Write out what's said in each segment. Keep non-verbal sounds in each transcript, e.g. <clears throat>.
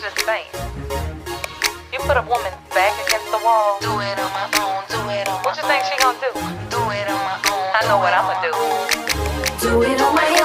just saying. You put a woman's back against the wall. Do it on my own, do it on my own. What you think she gonna do? Do it on my own. I know what I'ma do. Do it on my own,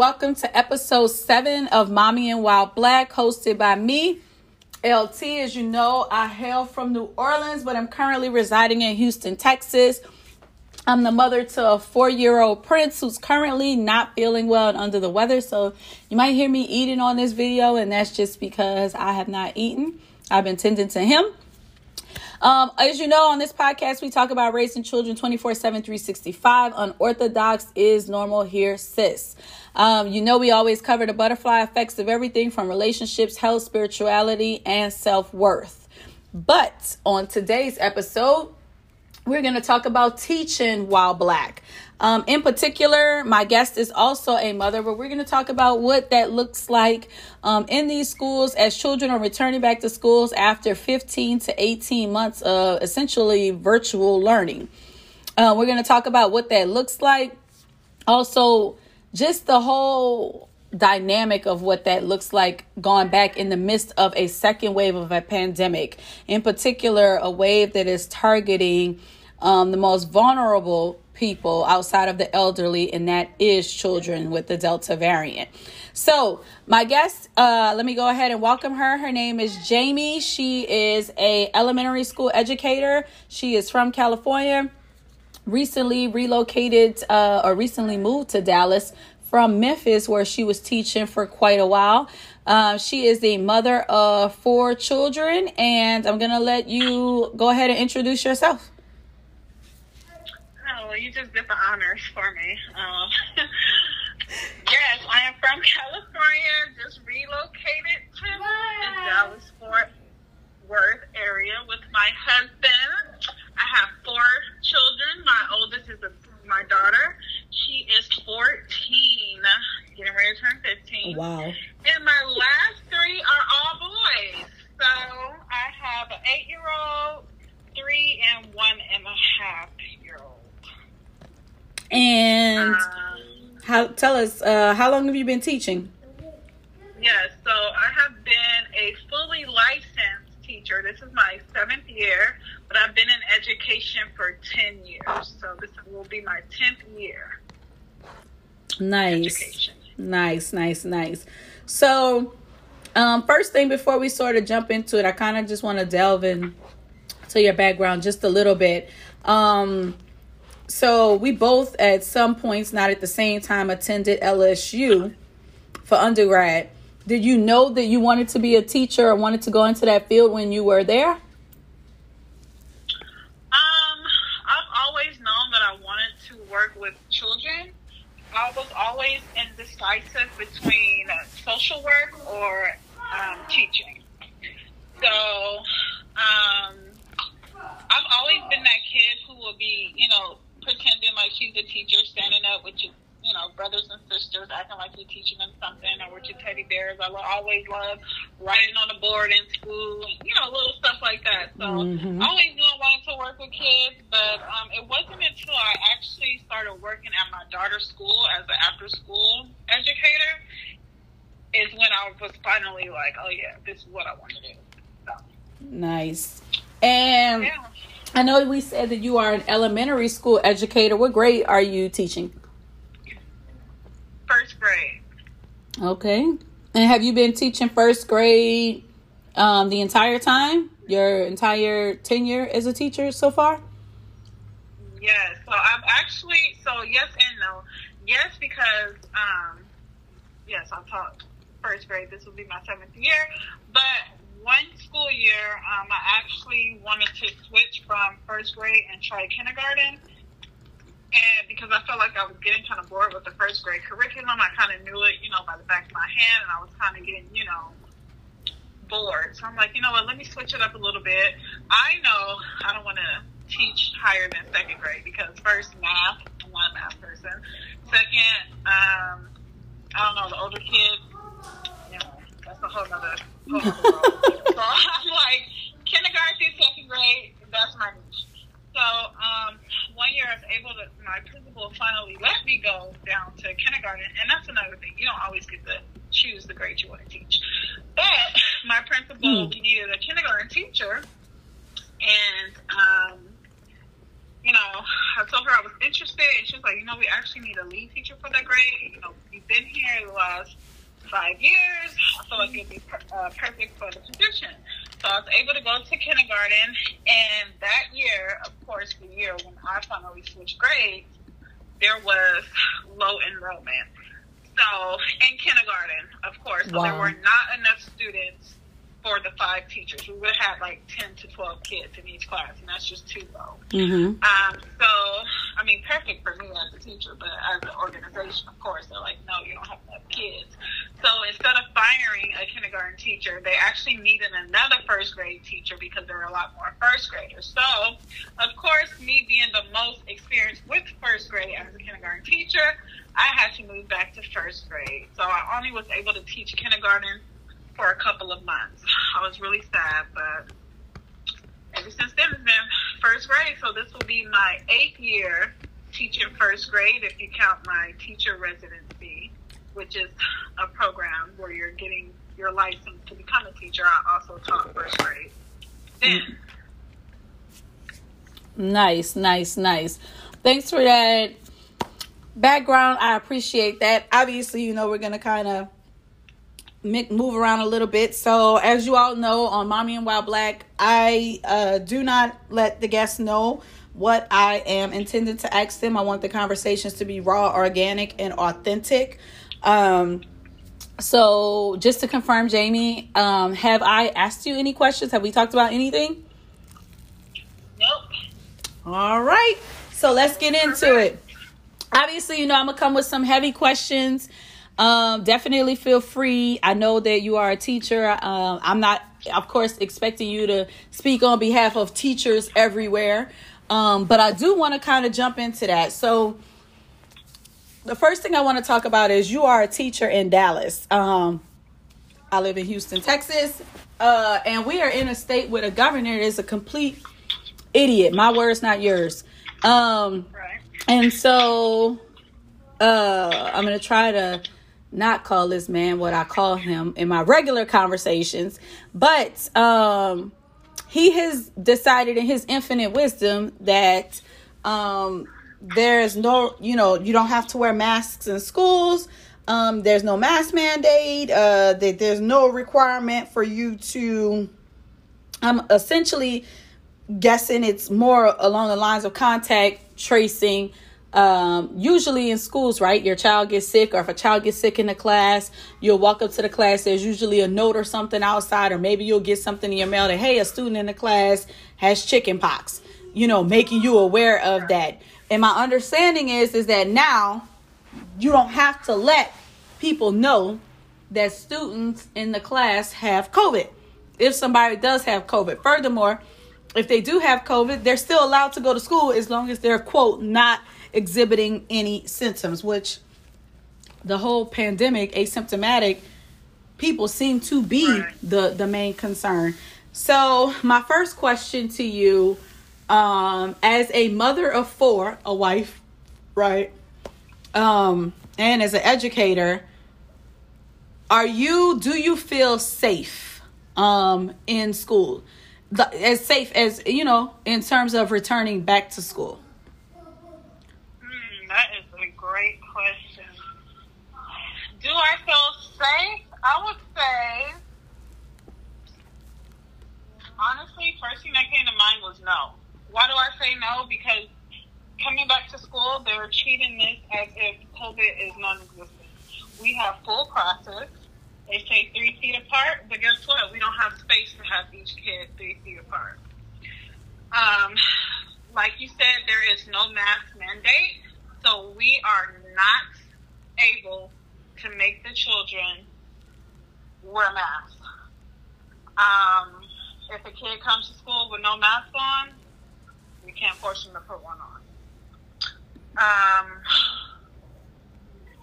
welcome to episode 7 of Mommying While Black, hosted by me, LT. As you know, I hail from New Orleans, but I'm currently residing in Houston, Texas. I'm the mother to a four year old prince who's currently not feeling well and under the weather. So you might hear me eating on this video, and that's just because I have not eaten. I've been tending to him. Um, as you know, on this podcast, we talk about raising children 24 7, 365. Unorthodox is normal here, sis. Um, you know, we always cover the butterfly effects of everything from relationships, health, spirituality, and self worth. But on today's episode, we're going to talk about teaching while black. Um, in particular, my guest is also a mother, but we're going to talk about what that looks like um, in these schools as children are returning back to schools after 15 to 18 months of essentially virtual learning. Uh, we're going to talk about what that looks like. Also, just the whole dynamic of what that looks like going back in the midst of a second wave of a pandemic, in particular, a wave that is targeting um, the most vulnerable people outside of the elderly, and that is children with the Delta variant. So, my guest, uh, let me go ahead and welcome her. Her name is Jamie. She is a elementary school educator. She is from California recently relocated uh, or recently moved to Dallas from Memphis, where she was teaching for quite a while. Uh, she is the mother of four children, and I'm gonna let you go ahead and introduce yourself. Oh, well, you just did the honors for me. Um, <laughs> yes, I am from California, just relocated to the Dallas Fort Worth area with my husband. I have four children. My oldest is a, my daughter. She is 14, getting ready to turn 15. Wow. And my last three are all boys. So I have an eight year old, three, and one and a half year old. And Um, how? Tell us, uh, how long have you been teaching? yes, so I have been a fully licensed teacher. This is my seventh year, but I've been in education for 10 years. So this will be my 10th year Nice. education. Nice, nice, nice. So, um, first thing before we sort of jump into it, I kind of just want to delve in to your background just a little bit. Um, so we both at some points, not at the same time, attended LSU for undergrad. Did you know that you wanted to be a teacher or wanted to go into that field when you were there? Um, I've always known that I wanted to work with children. I was always indecisive between uh, social work or um, teaching. So, um, I've always been that kid who will be, you know, pretending like she's a teacher, standing up with your, you know, brothers and sisters, acting like you're teaching them something, or with your teddy bears. I will always love writing on the board in school, you know, little stuff like that. So Mhm. I always knew I wanted to work with kids, but um, it wasn't until I actually started working at my daughter's school as an after-school educator is when I was finally like, oh yeah, this is what I want to do. So, Nice. And yeah. I know we said that you are an elementary school educator. What grade are you teaching? First grade. Okay. And have you been teaching first grade um, the entire time? Your entire tenure as a teacher so far? Yes. So I'm actually so yes and no. Yes, because um yes, I've taught first grade. This will be my seventh year. But one school year, um, I actually wanted to switch from first grade and try kindergarten. And because I felt like I was getting kind of bored with the first grade curriculum, I kind of knew it, you know, by the back of my hand, and I was kind of getting, you know, bored. So I'm like, you know what, let me switch it up a little bit. I know I don't want to teach higher than second grade because first math, I'm not a math person. Second, um, I don't know, the older kids, you know, that's a whole nother, whole nother. <laughs> So I'm like, kindergarten through second grade, that's my niche. So um, one year I was able to, my principal finally let me go down to kindergarten, and that's another thing. You don't always get to choose the grade you want to teach. But my principal Hmm. needed a kindergarten teacher, and um, you know, I told her I was interested, and she was like, you know, we actually need a lead teacher for that grade. You know, we've been here the last five years. I feel like it'd be per- uh, perfect for the position. So I was able to go to kindergarten, and that year, of course, the year when I finally switched grades, there was low enrollment. So in kindergarten, of course, so there were not enough students for the five teachers. We would have like ten to twelve kids in each class, and that's just too low. Mm-hmm. Um, so, I mean, perfect for me as a teacher, but as an organization, of course, they're like, no, you don't have enough kids. So instead of firing a kindergarten teacher, they actually needed another first grade teacher because there are a lot more first graders. So, of course, me being the most experienced with first grade as a kindergarten teacher, I had to move back to first grade. So I only was able to teach kindergarten for a couple of months. <sighs> I was really sad, but ever since then it's been first grade. So this will be my eighth year teaching first grade if you count my teacher residency, which is a program where you're getting your license to become a teacher. I also taught first grade. Then Nice, nice, nice. Thanks for that background. I appreciate that. Obviously, you know, we're going to kind of move around a little bit. So, as you all know, on Mommying While Black, I uh, do not let the guests know what I am intended to ask them. I want the conversations to be raw, organic, and authentic. Um, so, just to confirm, Jamie, um, have I asked you any questions? Have we talked about anything? nope. All right. So let's get into it. Obviously, you know, I'm going to come with some heavy questions. Um, definitely feel free. I know that you are a teacher. Um, I'm not, of course, expecting you to speak on behalf of teachers everywhere. Um, but I do want to kind of jump into that. So, the first thing I want to talk about is you are a teacher in Dallas. Um, I live in Houston, Texas, uh, and we are in a state with a governor that is a complete idiot. My words, not yours. Um, and so uh, I'm gonna try to not call this man what I call him in my regular conversations, but um, he has decided in his infinite wisdom that um, there's no, you know, you don't have to wear masks in schools. Um, there's no mask mandate. Uh, that there's no requirement for you to. I'm essentially guessing it's more along the lines of contact tracing. Um, usually in schools, right? Your child gets sick, or if a child gets sick in the class, you'll walk up to the class. There's usually a note or something outside, or maybe you'll get something in your mail that, hey, a student in the class has chicken pox, you know, making you aware of that. And my understanding is, is that now you don't have to let people know that students in the class have COVID if somebody does have COVID. Furthermore, if they do have COVID, they're still allowed to go to school as long as they're, quote, not exhibiting any symptoms, which the whole pandemic, asymptomatic people seem to be the, the main concern. So, my first question to you, um, as a mother of four, a wife, right? Um, and as an educator, are you do you feel safe um in school The- as safe as you know in terms of returning back to school that is a great question. Do I feel safe? I would say, honestly, first thing that came to mind was no. Why do I say no? Because coming back to school, they're treating this as if COVID is non-existent. We have full classes. They say three feet apart, but guess what? We don't have space to have each kid three feet apart. Um, like you said, there is no mask mandate, so we are not able to make the children wear masks. Um, if a kid comes to school with no mask on, we can't force them to put one on. Um,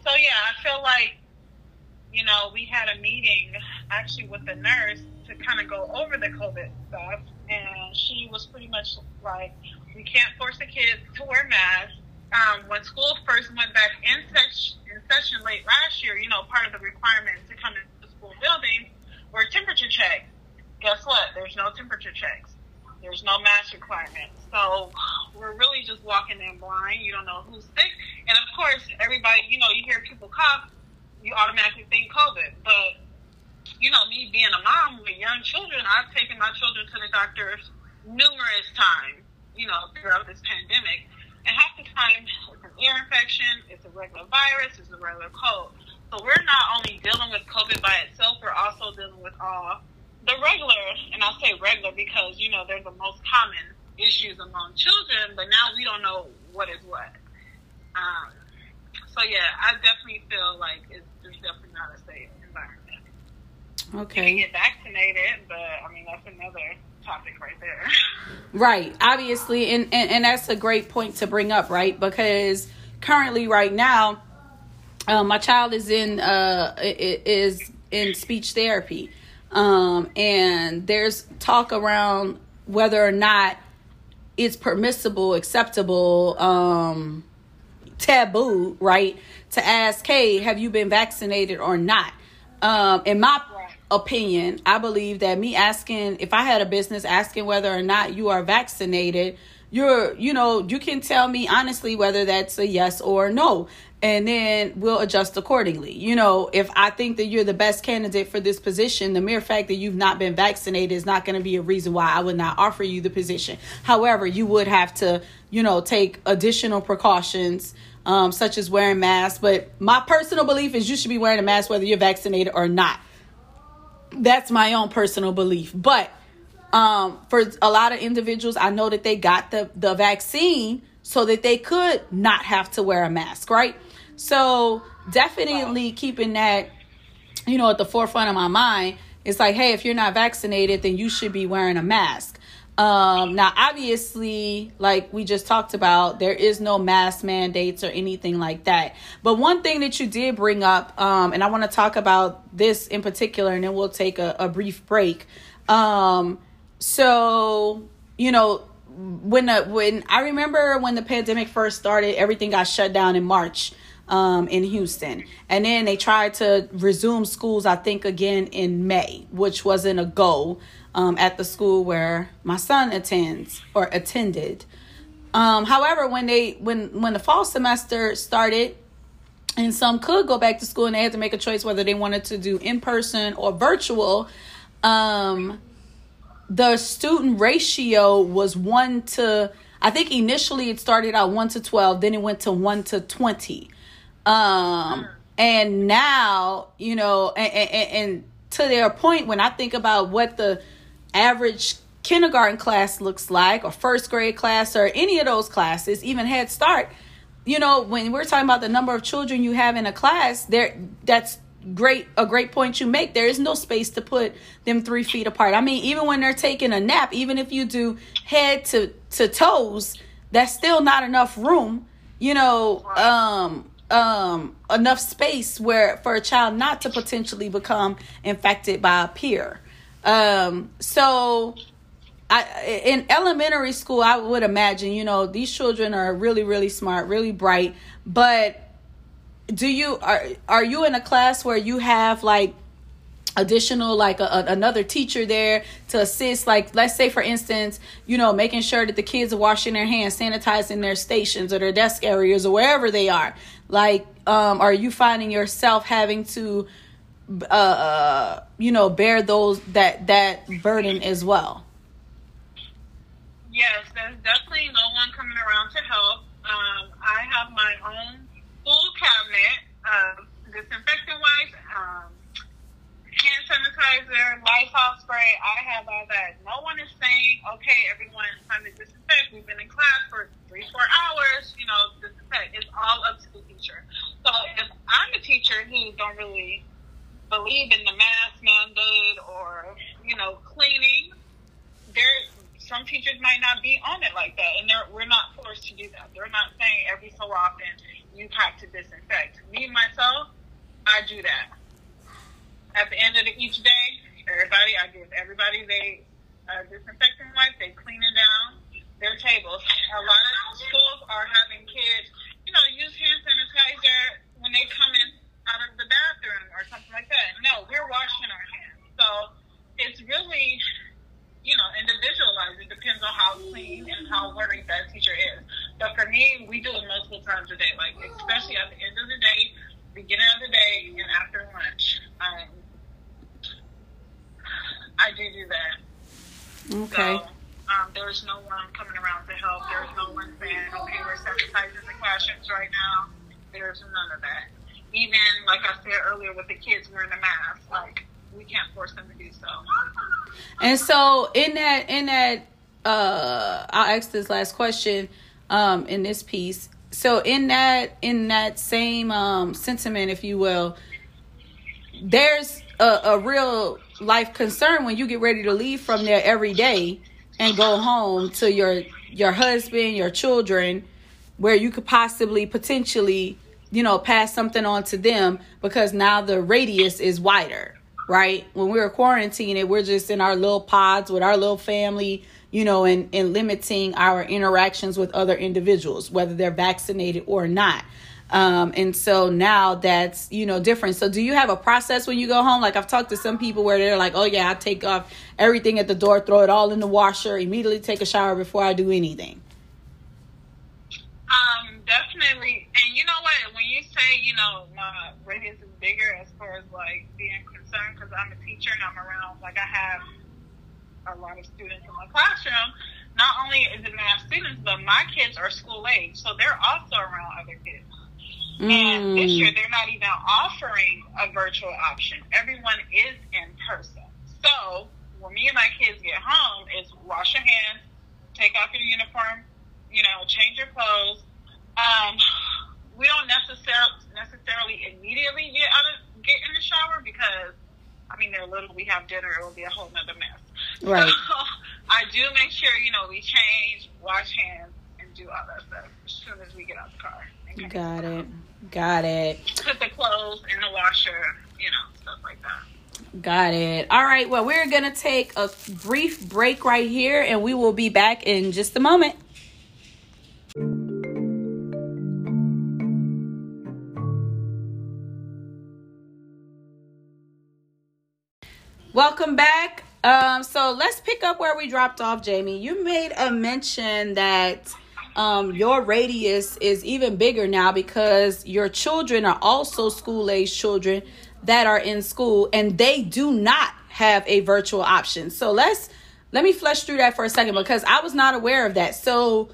so yeah, I feel like you know we had a meeting actually with the nurse to kind of go over the COVID stuff, and she was pretty much like, we can't force the kids to wear masks. Um, when school first went back in session, in session late last year, you know, part of the requirements to come into the school building were temperature checks. Guess what? There's no temperature checks. There's no mask requirement. So we're really just walking in blind. You don't know who's sick. And of course, everybody, you know, you hear people cough, you automatically think COVID. But, you know, me being a mom with young children, I've taken my children to the doctors numerous times, you know, throughout this pandemic. And half the time, it's an ear infection, it's a regular virus, it's a regular cold. So we're not only dealing with COVID by itself, we're also dealing with all the regular, and I say regular because, you know, they're the most common issues among children, but now we don't know what is what. Um, so, yeah, I definitely feel like it's, it's definitely not a safe environment. You can Okay. get vaccinated, but, I mean, that's another topic right there. Right. Obviously, and, and and that's a great point to bring up, right? Because currently, right now, uh, my child is in uh is in speech therapy, um, and there's talk around whether or not it's permissible, acceptable, um, taboo, right? To ask, hey, have you been vaccinated or not? Um, in my. Opinion, I believe that me asking, if I had a business asking whether or not you are vaccinated, you're, you know, you can tell me honestly whether that's a yes or no. And then we'll adjust accordingly. You know, if I think that you're the best candidate for this position, the mere fact that you've not been vaccinated is not going to be a reason why I would not offer you the position. However, you would have to, you know, take additional precautions um, such as wearing masks. But my personal belief is you should be wearing a mask whether you're vaccinated or not. That's my own personal belief. But um, for a lot of individuals, I know that they got the, the vaccine so that they could not have to wear a mask, right? So definitely keeping that, you know, at the forefront of my mind. It's like, hey, if you're not vaccinated, then you should be wearing a mask. Um, now, obviously, like we just talked about, there is no mask mandates or anything like that. But one thing that you did bring up, um, and I want to talk about this in particular, and then we'll take a, a brief break. Um, so, you know, when the, when I remember when the pandemic first started, everything got shut down in March um, in Houston. And then they tried to resume schools, I think, again in May, which wasn't a go um, at the school where my son attends or attended. Um, however, when they when when the fall semester started, and some could go back to school and they had to make a choice whether they wanted to do in person or virtual. Um, the student ratio was one to I think initially it started out one to twelve, then it went to one to twenty. Um, and now you know, and, and, and to their point, when I think about what the average kindergarten class looks like, or first grade class, or any of those classes, even Head Start, you know, when we're talking about the number of children you have in a class, there that's great a great point you make. There is no space to put them three feet apart. I mean, even when they're taking a nap, even if you do head to to toes, that's still not enough room. You know, um, um, enough space where for a child not to potentially become infected by a peer. Um, so I, in elementary school, I would imagine, you know, these children are really, really smart, really bright. But do you are are you in a class where you have like additional like a, a- another teacher there to assist like let's say for instance you know making sure that the kids are washing their hands sanitizing their stations or their desk areas or wherever they are like um are you finding yourself having to uh, uh you know bear those that that burden as well Yes, there's definitely no one coming around to help. Um, I have my own full cabinet of disinfectant wipes, um, hand sanitizer, Lysol spray. I have all that. No one is saying, okay, everyone, it's time to disinfect. We've been in class for three, four hours. You know, disinfect. It's all up to the teacher. So if I'm a teacher who don't really believe in the mask mandate or you know cleaning, there some teachers might not be on it like that, and they're, we're not forced to do that. They're not saying every so often you have to disinfect. Me myself, I do that. At the end of the, each day, everybody, I give everybody they uh, disinfectant wipe. They cleaning down their tables. A lot of schools are having kids, you know, use hand sanitizer when they come in out of the bathroom or something like that. No, we're washing our hands. So it's really, you know, individualized. It depends on how clean and how worried that teacher is. But for me, we do it multiple times a day, like especially at the end of the day, beginning of the day, and after lunch. Um, I do do that. Okay. So um, there's no one coming around to help. There's no one saying, okay, we're sanitizing the classrooms right now. There's none of that. Even, like I said earlier, with the kids wearing the mask, like, we can't force them to do so. And so in that in that uh I'll ask this last question um in this piece. So in that in that same um sentiment if you will, there's a, a real life concern when you get ready to leave from there every day and go home to your your husband, your children, where you could possibly potentially, you know, pass something on to them because now the radius is wider, right? When we're quarantining, we're just in our little pods with our little family, you know, and, and limiting our interactions with other individuals, whether they're vaccinated or not. Um, and so now that's, you know, different. So do you have a process when you go home? Like I've talked to some people where they're like, oh yeah, I take off everything at the door, throw it all in the washer, immediately take a shower before I do anything. Um, definitely. And you know what? When you say, you know, my radius is bigger as far as like being concerned, because I'm a teacher and I'm around, like I have a lot of students in my classroom. Not only is it math students, but my kids are school age, so they're also around other kids. And this Mm. year, they're not even offering a virtual option. Everyone is in person. So when me and my kids get home, it's wash your hands, take off your uniform, you know, change your clothes. Um, we don't necessarily necessarily immediately get out of get in the shower because, I mean, they're little. We have dinner. It will be a whole nother mess. Right. So <laughs> I do make sure you know we change, wash hands, and do all that stuff as soon as we get out of the car. Okay? Got it. Got it. Put the clothes in the washer, you know, stuff like that. Got it. All right. Well, we're going to take a brief break right here and we will be back in just a moment. Welcome back. Um, so let's pick up where we dropped off, Jamie. You made a mention that um, your radius is even bigger now because your children are also school age children that are in school and they do not have a virtual option. So let's let me flesh through that for a second because I was not aware of that. So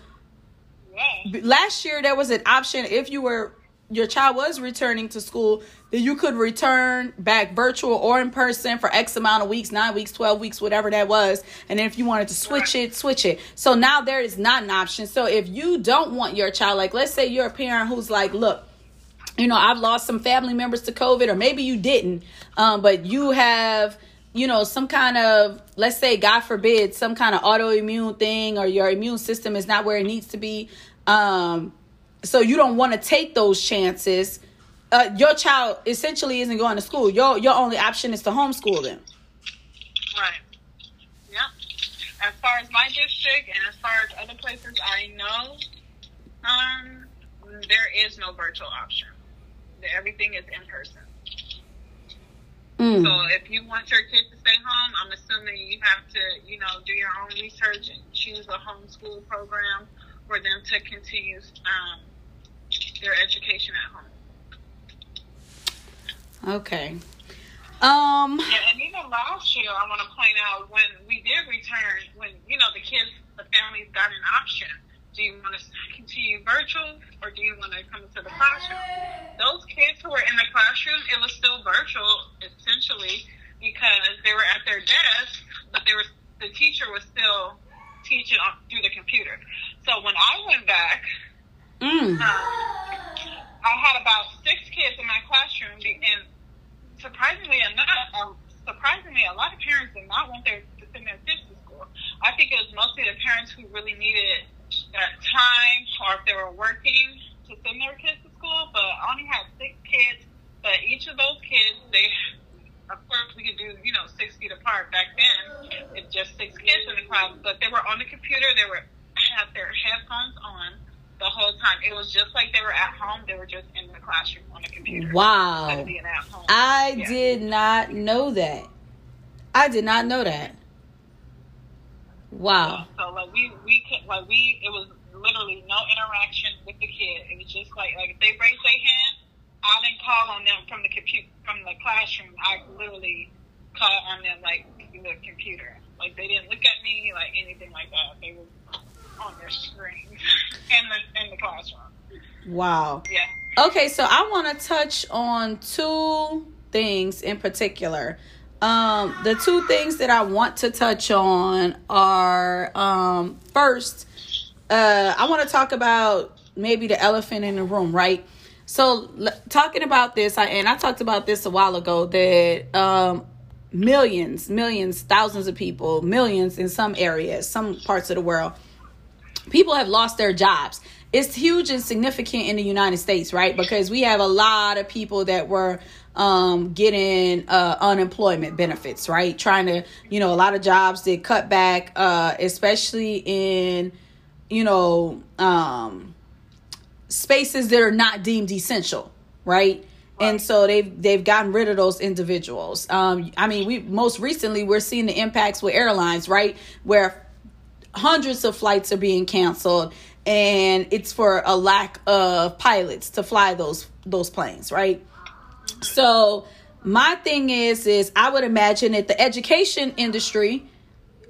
Yeah. last year there was an option if you were your child was returning to school that you could return back virtual or in person for x amount of weeks 9 weeks 12 weeks whatever that was. And then if you wanted to switch it switch it. So now there is not an option. So if you don't want your child like let's say you're a parent who's like look you know i've lost some family members to covid or maybe you didn't um, but you have you know some kind of let's say god forbid some kind of autoimmune thing or your immune system is not where it needs to be um, so you don't want to take those chances uh, your child essentially isn't going to school your your only option is to homeschool them Right. Yep. As far as my district and as far as other places I know, um, there is no virtual option. Everything is in person. Mm. So if you want your kid to stay home, I'm assuming you have to, you know, do your own research and choose a homeschool program for them to continue um, their education at home. okay um Yeah, and even last year, I want to point out when we did return, when you know the kids, the families got an option. Do you want to continue virtual or do you want to come into the classroom? Those kids who were in the classroom, it was still virtual essentially because they were at their desk, but they were the teacher was still teaching through the computer. So when I went back, mm. um, I had about six kids in my classroom, and surprisingly enough, um, surprisingly, a lot of parents did not want their to send their kids to school. I think it was mostly the parents who really needed that time, or if they were working to send their kids to school, but I only had six kids. But each of those kids, they, of course, we could do, you know, six feet apart. Back then, it's just six kids in the class, but they were on the computer. They were had their headphones on the whole time. It was just like they were at home. They were just in the classroom on the computer. Wow. of being at home. I Yeah. did not know that. I did not know that. Wow. So like we we could like we it was literally no interaction with the kid. It was just like like if they raised their hand, I didn't call on them from the computer from the classroom. I literally called on them like the computer. Like they didn't look at me like anything like that. They were on their screen in the in the classroom. Wow. Yeah. Okay, so I want to touch on two things in particular. Um, the two things that I want to touch on are um, first, uh, I want to talk about maybe the elephant in the room, right? So, l- talking about this, I, and I talked about this a while ago that um, millions, millions, thousands of people, millions in some areas, some parts of the world, people have lost their jobs. It's huge and significant in the United States, right? Because we have a lot of people that were um, getting uh, unemployment benefits, right? Trying to, you know, a lot of jobs did cut back, uh, especially in, you know, um, spaces that are not deemed essential, right? And so they've they've gotten rid of those individuals. Um, I mean, we most recently we're seeing the impacts with airlines, right? Where hundreds of flights are being canceled and it's for a lack of pilots to fly those those planes right? So my thing is is i would imagine that the education industry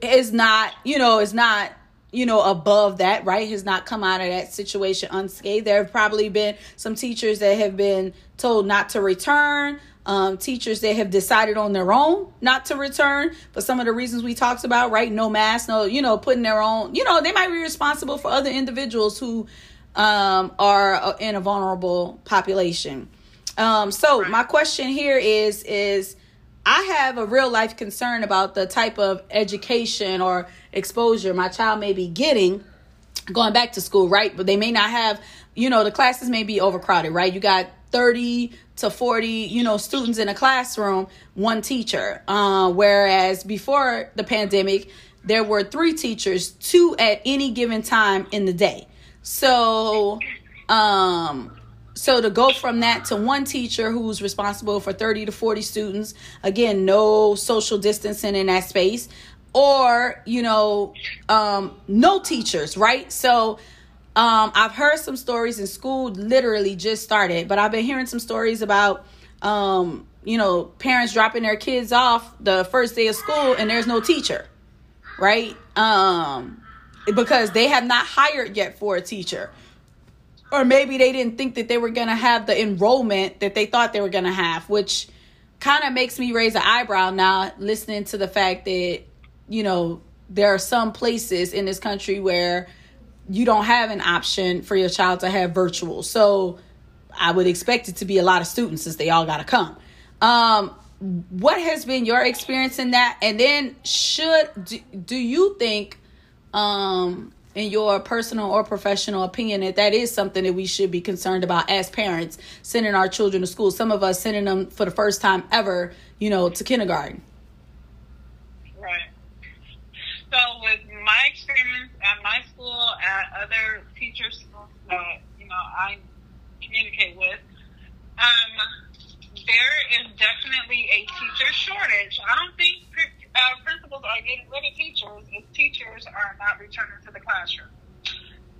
is not you know is not you know above that right? Has not come out of that situation unscathed. There have probably been some teachers that have been told not to return um, teachers that have decided on their own not to return for some of the reasons we talked about right no mask no you know putting their own you know they might be responsible for other individuals who um, are in a vulnerable population um, so my question here is is I have a real life concern about the type of education or exposure my child may be getting going back to school, right? But they may not have, you know, the classes may be overcrowded, right? You got 30 to 40, you know, students in a classroom, one teacher. Uh, whereas before the pandemic, there were three teachers, two at any given time in the day. So, um, so to go from that to one teacher who's responsible for 30 to 40 students, again, no social distancing in that space, or, you know, um, no teachers, right? So um, I've heard some stories in school literally just started, but I've been hearing some stories about, um, you know, parents dropping their kids off the first day of school and there's no teacher, right? Um, because they have not hired yet for a teacher or maybe they didn't think that they were going to have the enrollment that they thought they were going to have which kind of makes me raise an eyebrow now listening to the fact that you know there are some places in this country where you don't have an option for your child to have virtual. So i would expect it to be a lot of students since they all got to come. Um what has been your experience in that? And then should do, do you think um in your personal or professional opinion that that is something that we should be concerned about as parents sending our children to school? Some of us sending them for the first time ever you know to kindergarten. Right. So with my experience at my other teachers that you know I communicate with, um, there is definitely a teacher shortage. I don't think uh, principals are getting rid of teachers if teachers are not returning to the classroom.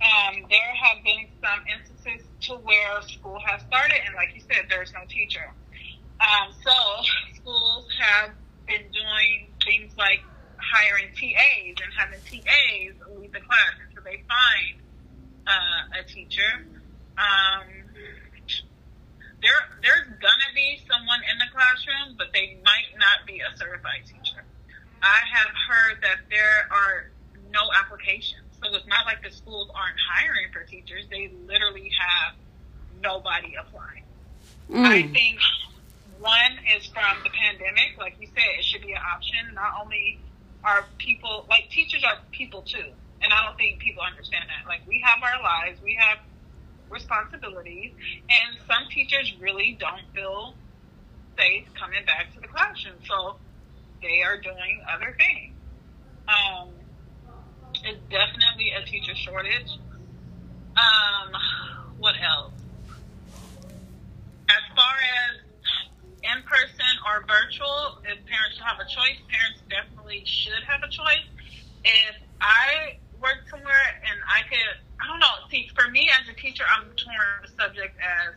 Um, there have been some instances to where school has started, and like you said, there's no teacher. Um, so schools have been doing things like hiring TAs and having TAs lead the class until they find uh, a teacher. Um, there, there's gonna be someone in the classroom, but they might not be a certified teacher. I have heard that there are no applications, so it's not like the schools aren't hiring for teachers. They literally have nobody applying. I Mm. think one is from the pandemic. Like you said, it should be an option. Not only are people like teachers are people too, and I don't think people understand that. Like we have our lives, we have responsibilities, and some teachers really don't feel safe coming back to the classroom, so they are doing other things. Um, it's definitely a teacher shortage. Um, what else? As far as in person or virtual, if parents have a choice, parents definitely should have a choice. If I work somewhere and I could, I don't know, see, for me as a teacher, I'm torn the subject as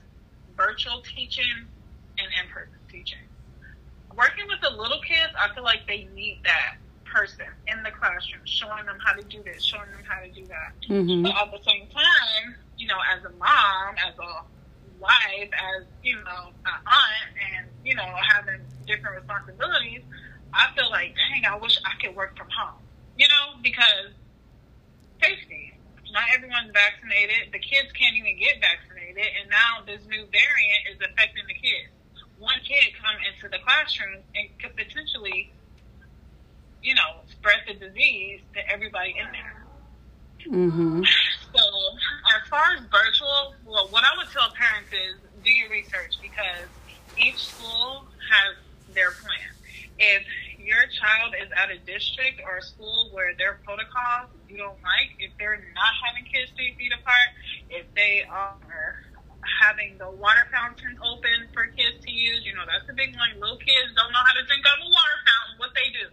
virtual teaching and in person teaching. Working with the little kids, I feel like they need that person in the classroom, showing them how to do this, showing them how to do that. Mhm. But at the same time, you know, as a mom, as a wife, as you know, an aunt, and you know, having different responsibilities, I feel like, dang, I wish I could work from home. You know, because safety. Not everyone's vaccinated. The kids can't even get vaccinated, and now this new variant is affecting the kids. One kid come into the classroom and could potentially, you know, spread the disease to everybody in there. Mm-hmm. So, as far as virtual, well, what I would tell parents is do your research because each school has their plan. If your child is at a district or a school where their protocols you don't like, if they're not having kids three feet apart, if they are having the water fountain open for kids to use, you know, that's a big one. Little kids don't know how to drink out of a water fountain. What they do?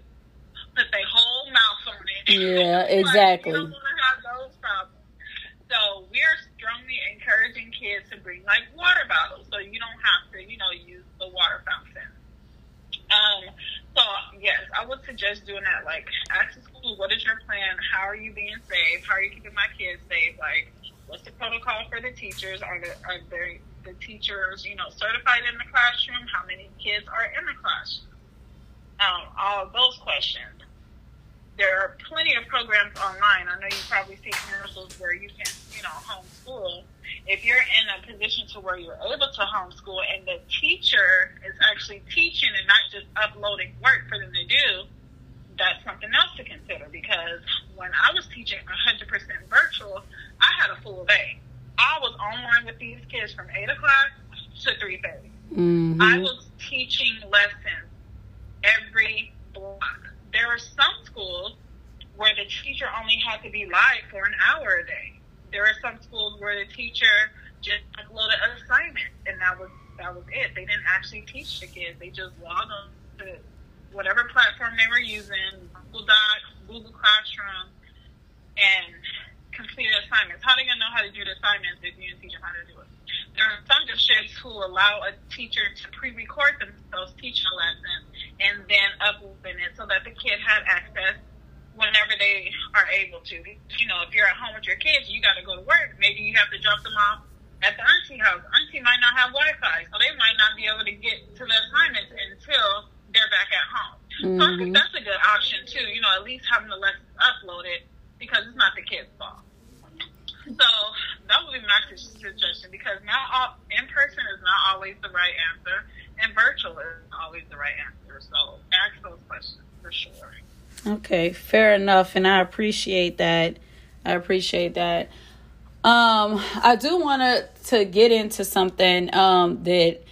Put their whole mouth on it. Yeah, <laughs> Like, exactly. you don't want to have those problems. So we're strongly encouraging kids to bring like water bottles, so you don't have to, you know, use the water fountain. Um, so yes, I would suggest doing that. Like, ask the school, what is your plan? How are you being safe? How are you keeping my kids safe? Like, what's the protocol for the teachers? Are the are the the teachers, you know, certified in the classroom? How many kids are in the classroom? Um, all those questions there are plenty of programs online. I know you probably see commercials where you can, you know, homeschool. If you're in a position to where you're able to homeschool and the teacher is actually teaching and not just uploading work for them to do, that's something else to consider because when I was teaching 100% virtual, I had a full day. I was online with these kids from 8 o'clock to 3.30. I Mm-hmm. was teaching lessons every block. There are some schools where the teacher only had to be live for an hour a day. There are some schools where the teacher just uploaded an assignment and that was that was it. They didn't actually teach the kids. They just logged on to whatever platform they were using, Google Docs, Google Classroom, and completed assignments. How are they gonna know how to do the assignments if you didn't teach them how to do it? There are some districts who allow a teacher to pre-record themselves teaching a lesson and then upload it so that the kid had access whenever they are able to. You know, if you're at home with your kids, you got to go to work. Maybe you have to drop them off at the auntie house. Auntie might not have Wi-Fi, so they might not be able to get to the assignments until they're back at home. So I think Mhm. that's a good option too. You know, at least having the lessons uploaded because it's not the kid's fault. So that would be my suggestion because not all in person is not always the right answer, and virtual is always the right answer. So ask those questions for sure. Okay, fair enough, and I appreciate that. I appreciate that. Um, I do want to to get into something um that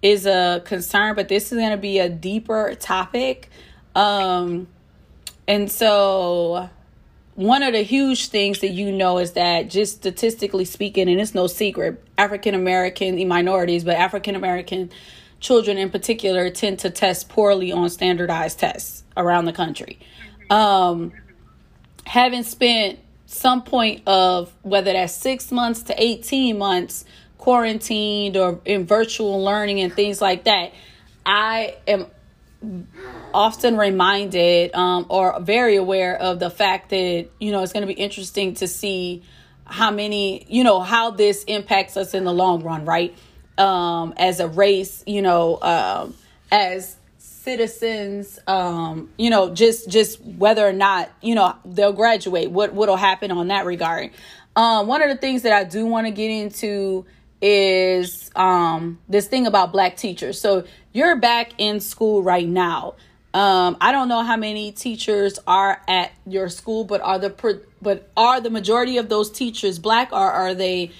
is a concern, but this is going to be a deeper topic. Um, and so one of the huge things that you know is that just statistically speaking, and it's no secret, African American minorities, but African American children in particular tend to test poorly on standardized tests around the country. Um, having spent some point of whether that's six months to 18 months quarantined or in virtual learning and things like that, I am often reminded um, or very aware of the fact that you know it's going to be interesting to see how many you know how this impacts us in the long run right? Um as a race you know um as citizens um you know just just whether or not you know they'll graduate what what'll happen on that regard. Um one of the things that i do want to get into is um this thing about black teachers so you're back in school right now um i don't know how many teachers are at your school but are the but are the majority of those teachers black or are they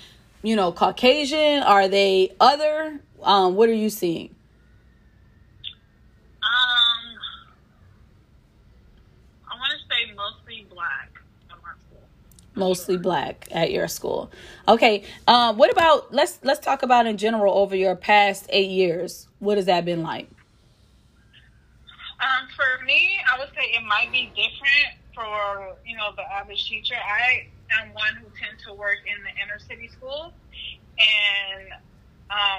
you know, Caucasian? Are they other? Um, what are you seeing? Um, I want to say mostly black at my school. Mostly black at your school. Okay. Um, what about let's let's talk about in general over your past eight years. What has that been like? Um, for me, I would say it might be different for you know the average teacher. I am one who tend to work in the inner city schools, and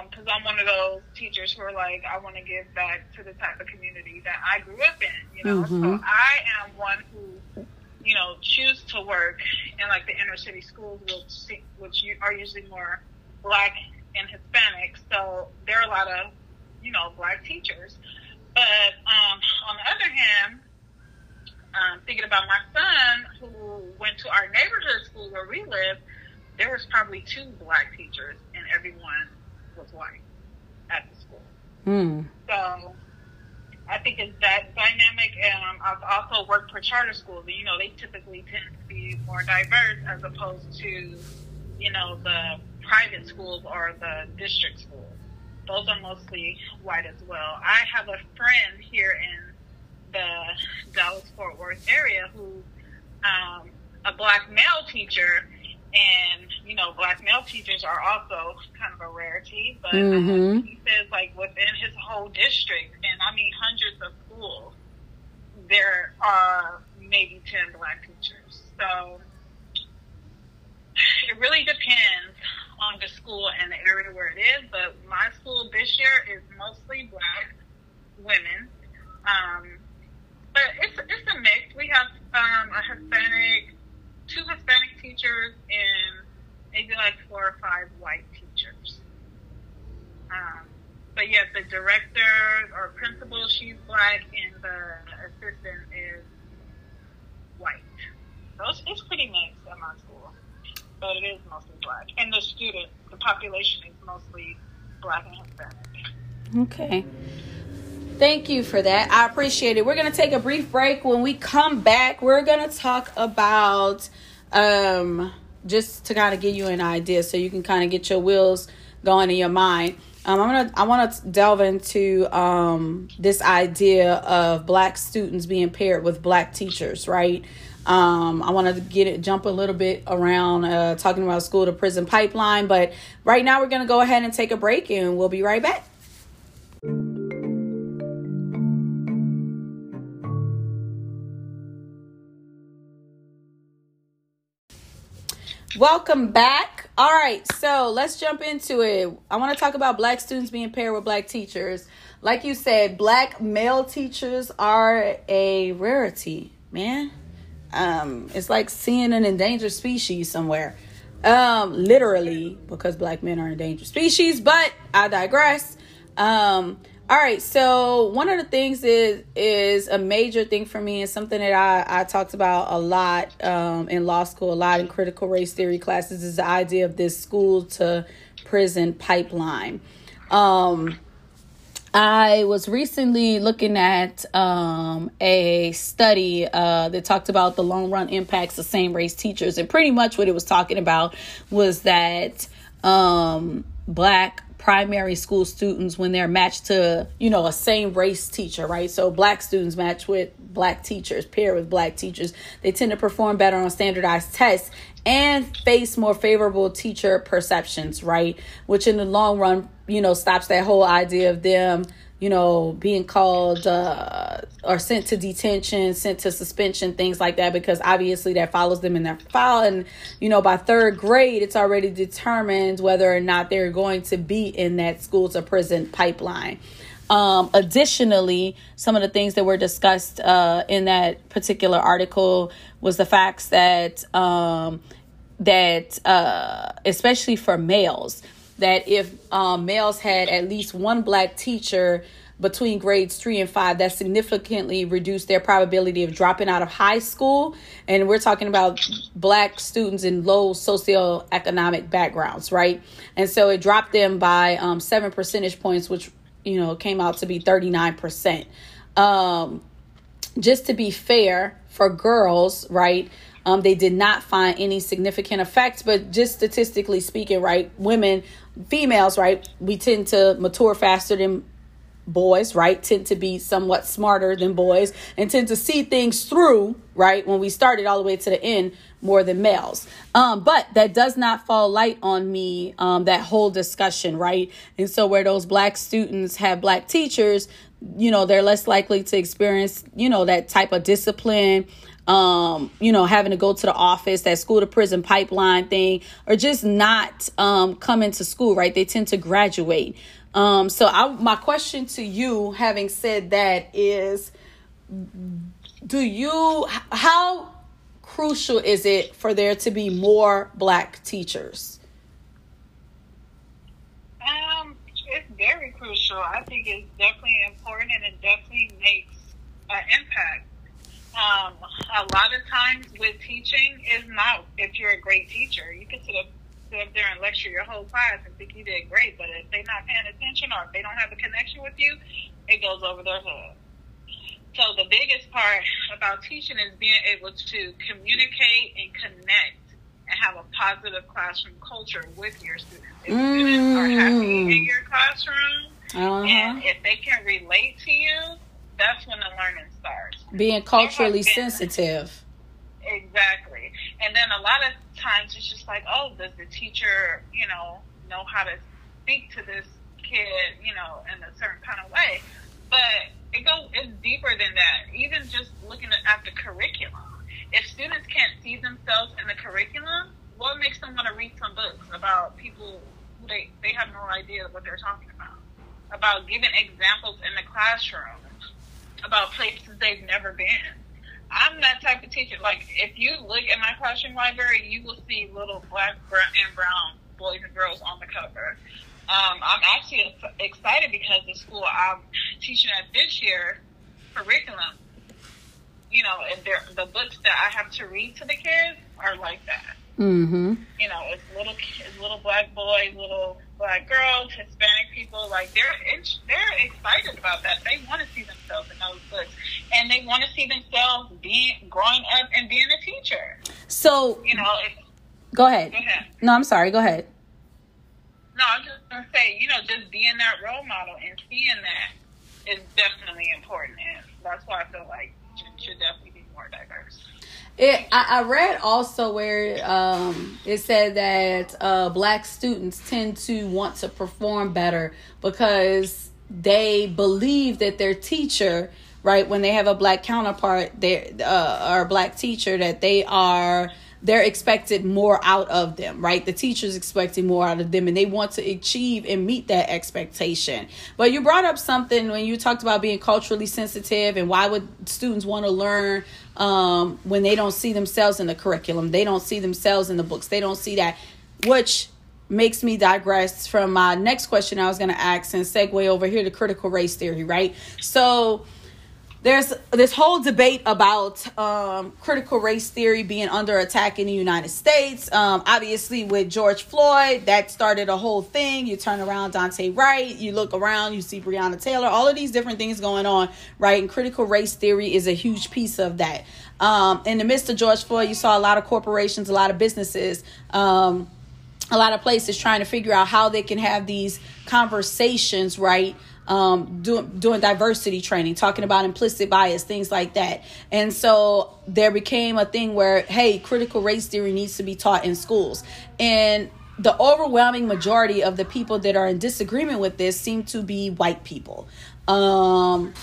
because I'm one of those teachers who are like, I want to give back to the type of community that I grew up in. You know, Mhm. so I am one who you know choose to work in like the inner city schools, which which you- are usually more black and Hispanic. So there are a lot of you know black teachers. But um, on the other hand, um, thinking about my son who went to our neighborhood school where we live, there was probably two black teachers and everyone was white at the school. Hmm. So I think it's that dynamic. Um, I've also worked for charter schools. You know, they typically tend to be more diverse as opposed to, you know, the private schools or the district schools. Those are mostly white as well. I have a friend here in the Dallas Fort Worth area who, um, a black male teacher, and you know, black male teachers are also kind of a rarity. But um, he says, like within his whole district, and I mean hundreds of schools, there are maybe ten black teachers. So it really depends on the school and the area where it is. But my school this year is mostly black women. Um, but it's it's a mix. We have um, a Hispanic, two Hispanic teachers, and maybe like four or five white teachers. Um, but yeah, the director or principal, she's black, and the assistant is white. So it's, it's pretty mixed at my school, but it is mostly black, and the student, the population is mostly black and Hispanic. Okay. Thank you for that. I appreciate it. We're going to take a brief break. When we come back, we're going to talk about um just to kind of give you an idea so you can kind of get your wheels going in your mind. Um, I'm gonna I want to delve into um, this idea of black students being paired with black teachers, right? Um, I want to get it jump a little bit around uh, talking about school to prison pipeline, but right now we're gonna go ahead and take a break, and we'll be right back. Welcome back. All right, so let's jump into it. I want to talk about black students being paired with black teachers. Like you said, black male teachers are a rarity, man. Um, it's like seeing an endangered species somewhere. Um, literally, because black men are an endangered species, but I digress. Um, all right, so one of the things is is a major thing for me and something that I, I talked about a lot um, in law school, a lot in critical race theory classes, is the idea of this school to prison pipeline. Um, I was recently looking at um, a study uh, that talked about the long run impacts of same race teachers. And pretty much what it was talking about was that um, black primary school students, when they're matched to, you know, a same race teacher, right? So black students match with black teachers, pair with black teachers, they tend to perform better on standardized tests and face more favorable teacher perceptions, right? Which in the long run, you know, stops that whole idea of them, you know, being called uh, or sent to detention, sent to suspension, things like that, because obviously that follows them in their file. And, you know, by third grade, it's already determined whether or not they're going to be in that school to prison pipeline. Um, additionally, some of the things that were discussed uh, in that particular article was the facts that um, that uh, especially for males, that if um, males had at least one black teacher between grades three and five, that significantly reduced their probability of dropping out of high school. And we're talking about black students in low socioeconomic backgrounds, right? And so it dropped them by um, seven percentage points, which you know came out to be 39%. Um, just to be fair for girls, right? Um, they did not find any significant effects, but just statistically speaking, right, women, females, right, we tend to mature faster than boys, right, tend to be somewhat smarter than boys and tend to see things through, right, when we started all the way to the end more than males. Um, but that does not fall light on me, um, that whole discussion, right? And so where those black students have black teachers, you know, they're less likely to experience, you know, that type of discipline, um, you know, having to go to the office, that school to prison pipeline thing, or just not um, coming to school, right? They tend to graduate. Um, so I, my question to you, having said that, is do you how crucial is it for there to be more black teachers? Um, it's very crucial. I think it's definitely important, and it definitely makes an impact. Um, a lot of times with teaching is not if you're a great teacher, you can sit up, sit up there and lecture your whole class and think you did great, but if they're not paying attention or if they don't have a connection with you, it goes over their head. So the biggest part about teaching is being able to communicate and connect and have a positive classroom culture with your students. If students are happy in your classroom Uh-huh. and if they can relate to you, that's when the learning starts. Being culturally sensitive. Exactly. And then a lot of times it's just like, oh, does the teacher, you know, know how to speak to this kid, you know, in a certain kind of way? But it goes it's deeper than that. Even just looking at the curriculum. If students can't see themselves in the curriculum, what makes them want to read some books about people who they, they have no idea what they're talking about? About giving examples in the classroom, about places they've never been. I'm that type of teacher. Like, if you look at my classroom library, you will see little black and brown boys and girls on the cover. Um, I'm actually excited because the school I'm teaching at this year curriculum, you know, and the books that I have to read to the kids are like that. Mm-hmm. You know, it's little kids, little black boys, little black girls, Hispanic people. Like they're they're excited about that. They want to see themselves in those books, and they want to see themselves being growing up and being a teacher. So You know, go ahead. go ahead. No, I'm sorry. Go ahead. No, I'm just gonna say, you know, just being that role model and seeing that is definitely important, and that's why I feel like should definitely be more diverse. It, I, I read also where um, it said that uh, black students tend to want to perform better because they believe that their teacher, right, when they have a black counterpart, they uh, or a black teacher, that they are they're expected more out of them, right? The teacher's expecting more out of them and they want to achieve and meet that expectation. But you brought up something when you talked about being culturally sensitive and why would students want to learn um, when they don't see themselves in the curriculum, they don't see themselves in the books, they don't see that, which makes me digress from my next question I was going to ask and segue over here to critical race theory, right? So there's this whole debate about um, critical race theory being under attack in the United States. Um, obviously, with George Floyd, that started a whole thing. You turn around Daunte Wright, you look around, you see Breonna Taylor, all of these different things going on, right? And critical race theory is a huge piece of that. Um, in the midst of George Floyd, you saw a lot of corporations, a lot of businesses. Um, a lot of places trying to figure out how they can have these conversations, right? Um, doing doing diversity training, talking about implicit bias, things like that. And so there became a thing where, hey, critical race theory needs to be taught in schools. And the overwhelming majority of the people that are in disagreement with this seem to be white people. Um,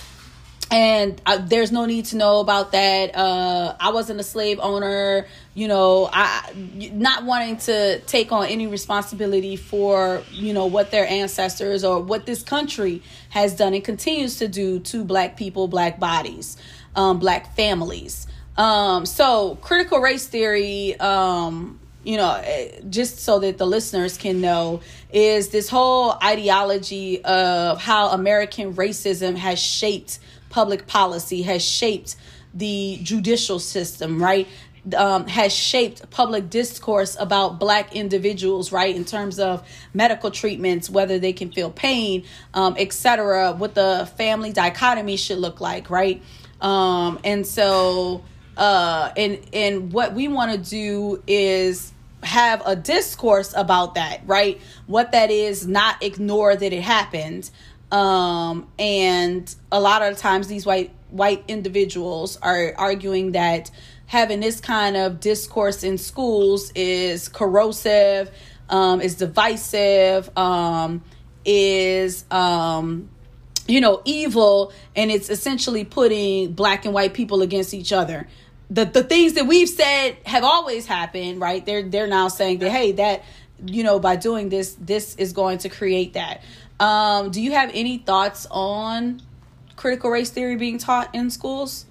and I, there's no need to know about that. Uh, I wasn't a slave owner, you know. I not wanting to take on any responsibility for you know what their ancestors or what this country has done and continues to do to black people, black bodies, um, black families. Um, so critical race theory. Um, you know, eh, just so that the listeners can know, is this whole ideology of how American racism has shaped public policy, has shaped the judicial system, right? Um, has shaped public discourse about black individuals, right? In terms of medical treatments, whether they can feel pain, um, etc., what the family dichotomy should look like, right? Um, and so uh and and what we want to do is have a discourse about that right what that is not ignore that it happened um and a lot of times these white white individuals are arguing that having this kind of discourse in schools is corrosive um is divisive um is um you know evil and it's essentially putting black and white people against each other. The the things that we've said have always happened right? They're they're now saying that hey that you know by doing this this is going to create that um do you have any thoughts on critical race theory being taught in schools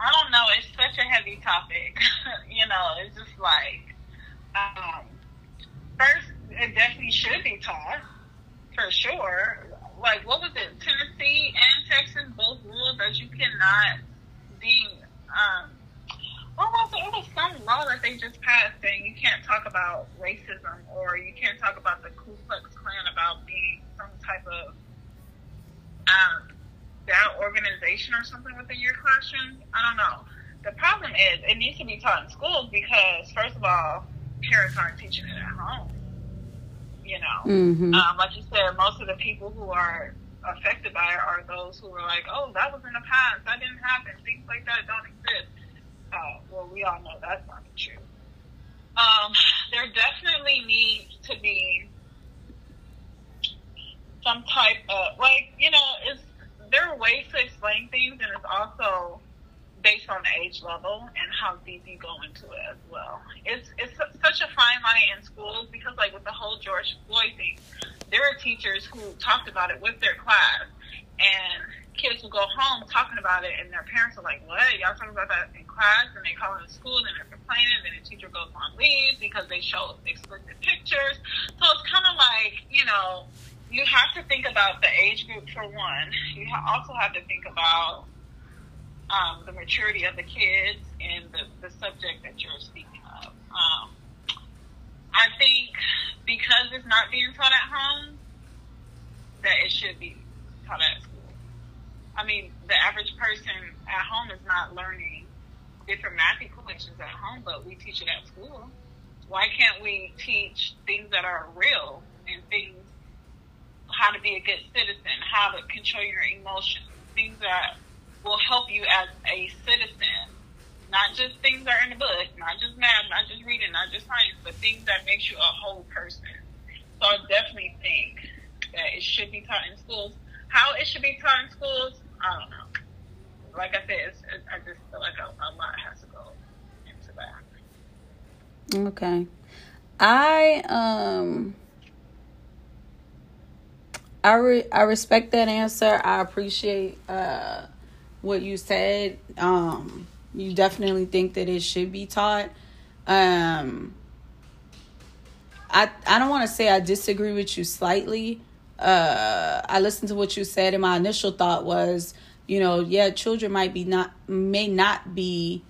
I don't know. It's such a heavy topic. <laughs> you know, it's just like, um, first, it definitely should be taught for sure. Like, what was it? Tennessee and Texas both ruled that you cannot be. Um, was it? It was some law that they just passed saying you can't talk about racism or you can't talk about the Ku Klux Klan about being some type of um, that organization or something within your classroom. I don't know. The problem is it needs to be taught in schools because first of all, parents aren't teaching it at home. You know, Mhm. um, like you said, most of the people who are affected by it are those who are like, "Oh, that was in the past. That didn't happen. Things like that don't exist." Uh, well, we all know that's not the truth. Um, there definitely needs to be some type of like you know it's there are ways to explain things and it's also based on the age level and how deep you go into it as well it's it's such a fine line in schools because like with the whole george floyd thing there are teachers who talked about it with their class and kids will go home talking about it and their parents are like what y'all talking about that in class and they call in school and they're complaining and the teacher goes on leave because they show explicit pictures so it's kind of like you know you have to think about the age group for one. You also have to think about um, the maturity of the kids and the, the subject that you're speaking of. Um, I think because it's not being taught at home, that it should be taught at school. I mean, the average person at home is not learning different math equations at home, but we teach it at school. Why can't we teach things that are real and things how to be a good citizen, how to control your emotions, things that will help you as a citizen. Not just things that are in the book, not just math, not just reading, not just science, but things that makes you a whole person. So I definitely think that it should be taught in schools. How it should be taught in schools, I don't know. Like I said, it's, it, I just feel like a, a lot has to go into that. Okay. I um I re- I respect that answer. I appreciate uh what you said. Um you definitely think that it should be taught. Um I I don't want to say I disagree with you slightly. Uh I listened to what you said and my initial thought was, you know, yeah, children might be not may not be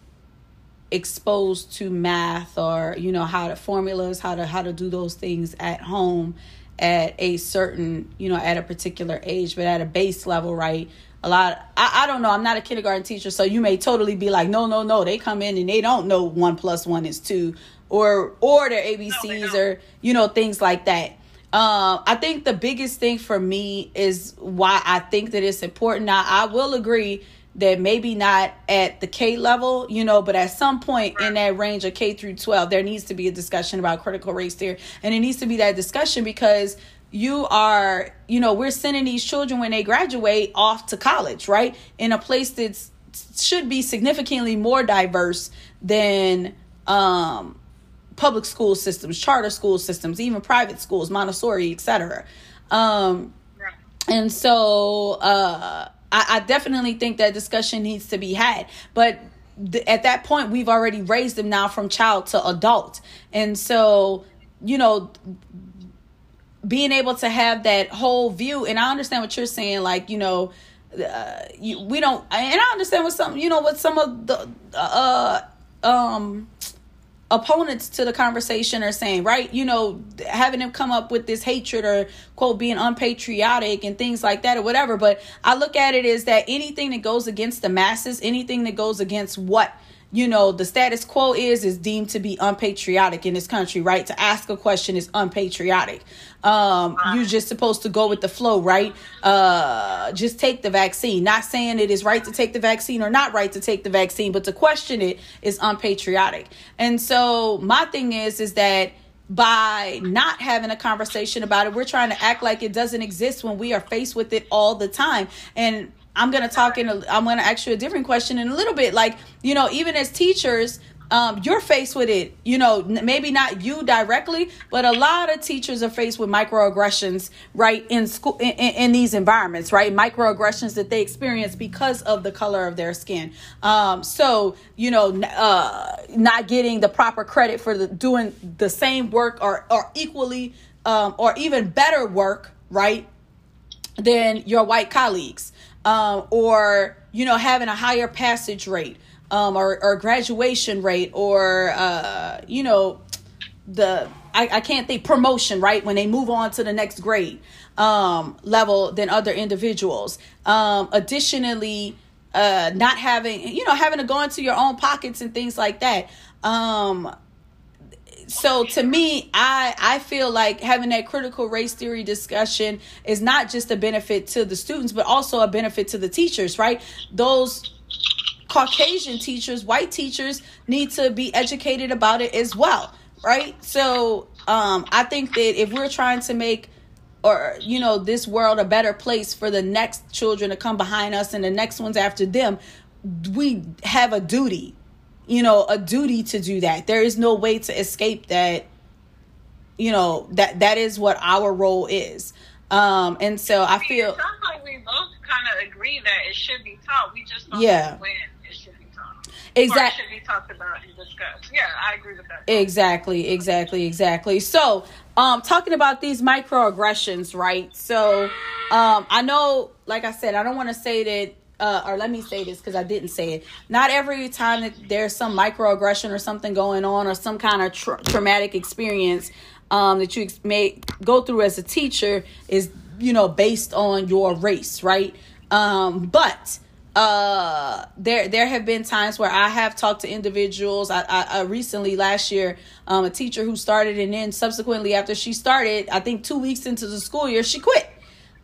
exposed to math or you know how to formulas how to how to do those things at home at a certain you know at a particular age but at a base level right a lot I, I don't know i'm not a kindergarten teacher so you may totally be like no no no they come in and they don't know one plus one is two or or their abcs don't. or you know things like that um i think the biggest thing for me is why i think that it's important now i will agree that maybe not at the K level, you know, but at some point in that range of K through 12, there needs to be a discussion about critical race theory. And it needs to be that discussion because you are, you know, we're sending these children when they graduate off to college, right? In a place that should be significantly more diverse than um public school systems, charter school systems, even private schools, Montessori, etc. Um and so uh, I, I definitely think that discussion needs to be had. But at that point, we've already raised them now from child to adult. And so, you know, being able to have that whole view, and I understand what you're saying, like, you know, uh, you, we don't, and I understand what some, you know, what some of the, uh, um, opponents to the conversation are saying, right? You know, having them come up with this hatred or quote being unpatriotic and things like that or whatever. But I look at it as that anything that goes against the masses, anything that goes against what you know the status quo is is deemed to be unpatriotic in this country right? To ask a question is unpatriotic. Um you're just supposed to go with the flow right? Uh just take the vaccine. Not saying it is right to take the vaccine or not right to take the vaccine but to question it is unpatriotic. And so my thing is is that by not having a conversation about it we're trying to act like it doesn't exist when we are faced with it all the time. And I'm gonna talk in. A, I'm gonna ask you a different question in a little bit. Like you know, even as teachers, um, you're faced with it. You know, maybe not you directly, but a lot of teachers are faced with microaggressions, right, in school, in, in, these environments, right, microaggressions that they experience because of the color of their skin. Um, so you know, uh, not getting the proper credit for the doing the same work or or equally um, or even better work, right, than your white colleagues um, or you know having a higher passage rate um, or, or graduation rate or uh, you know the I, I can't think promotion right when they move on to the next grade um, level than other individuals. Um, additionally uh, not having you know having to go into your own pockets and things like that. Um, so to me i i feel like having that critical race theory discussion is not just a benefit to the students but also a benefit to the teachers right? Those caucasian teachers white teachers need to be educated about it as well right? So um i think that if we're trying to make or you know this world a better place for the next children to come behind us and the next ones after them we have a duty you know a duty to do that there is no way to escape that you know that that is what our role is um and so i mean, feel it sounds like we both kind of agree that it should be taught. We just don't Yeah. know when it should be taught. Exactly should be talked about and discussed. Yeah, I agree with that. Exactly, exactly, exactly. So, um, talking about these microaggressions, right? So, um, I know, like I said, I don't want to say that, uh, or let me say this because I didn't say it. Not every time that there's some microaggression or something going on or some kind of tra- traumatic experience um, that you ex- may go through as a teacher is, you know, based on your race, right? Um, but uh there there have been times where i have talked to individuals i i, I recently last year um a teacher who started and then subsequently after she started i think two weeks into the school year she quit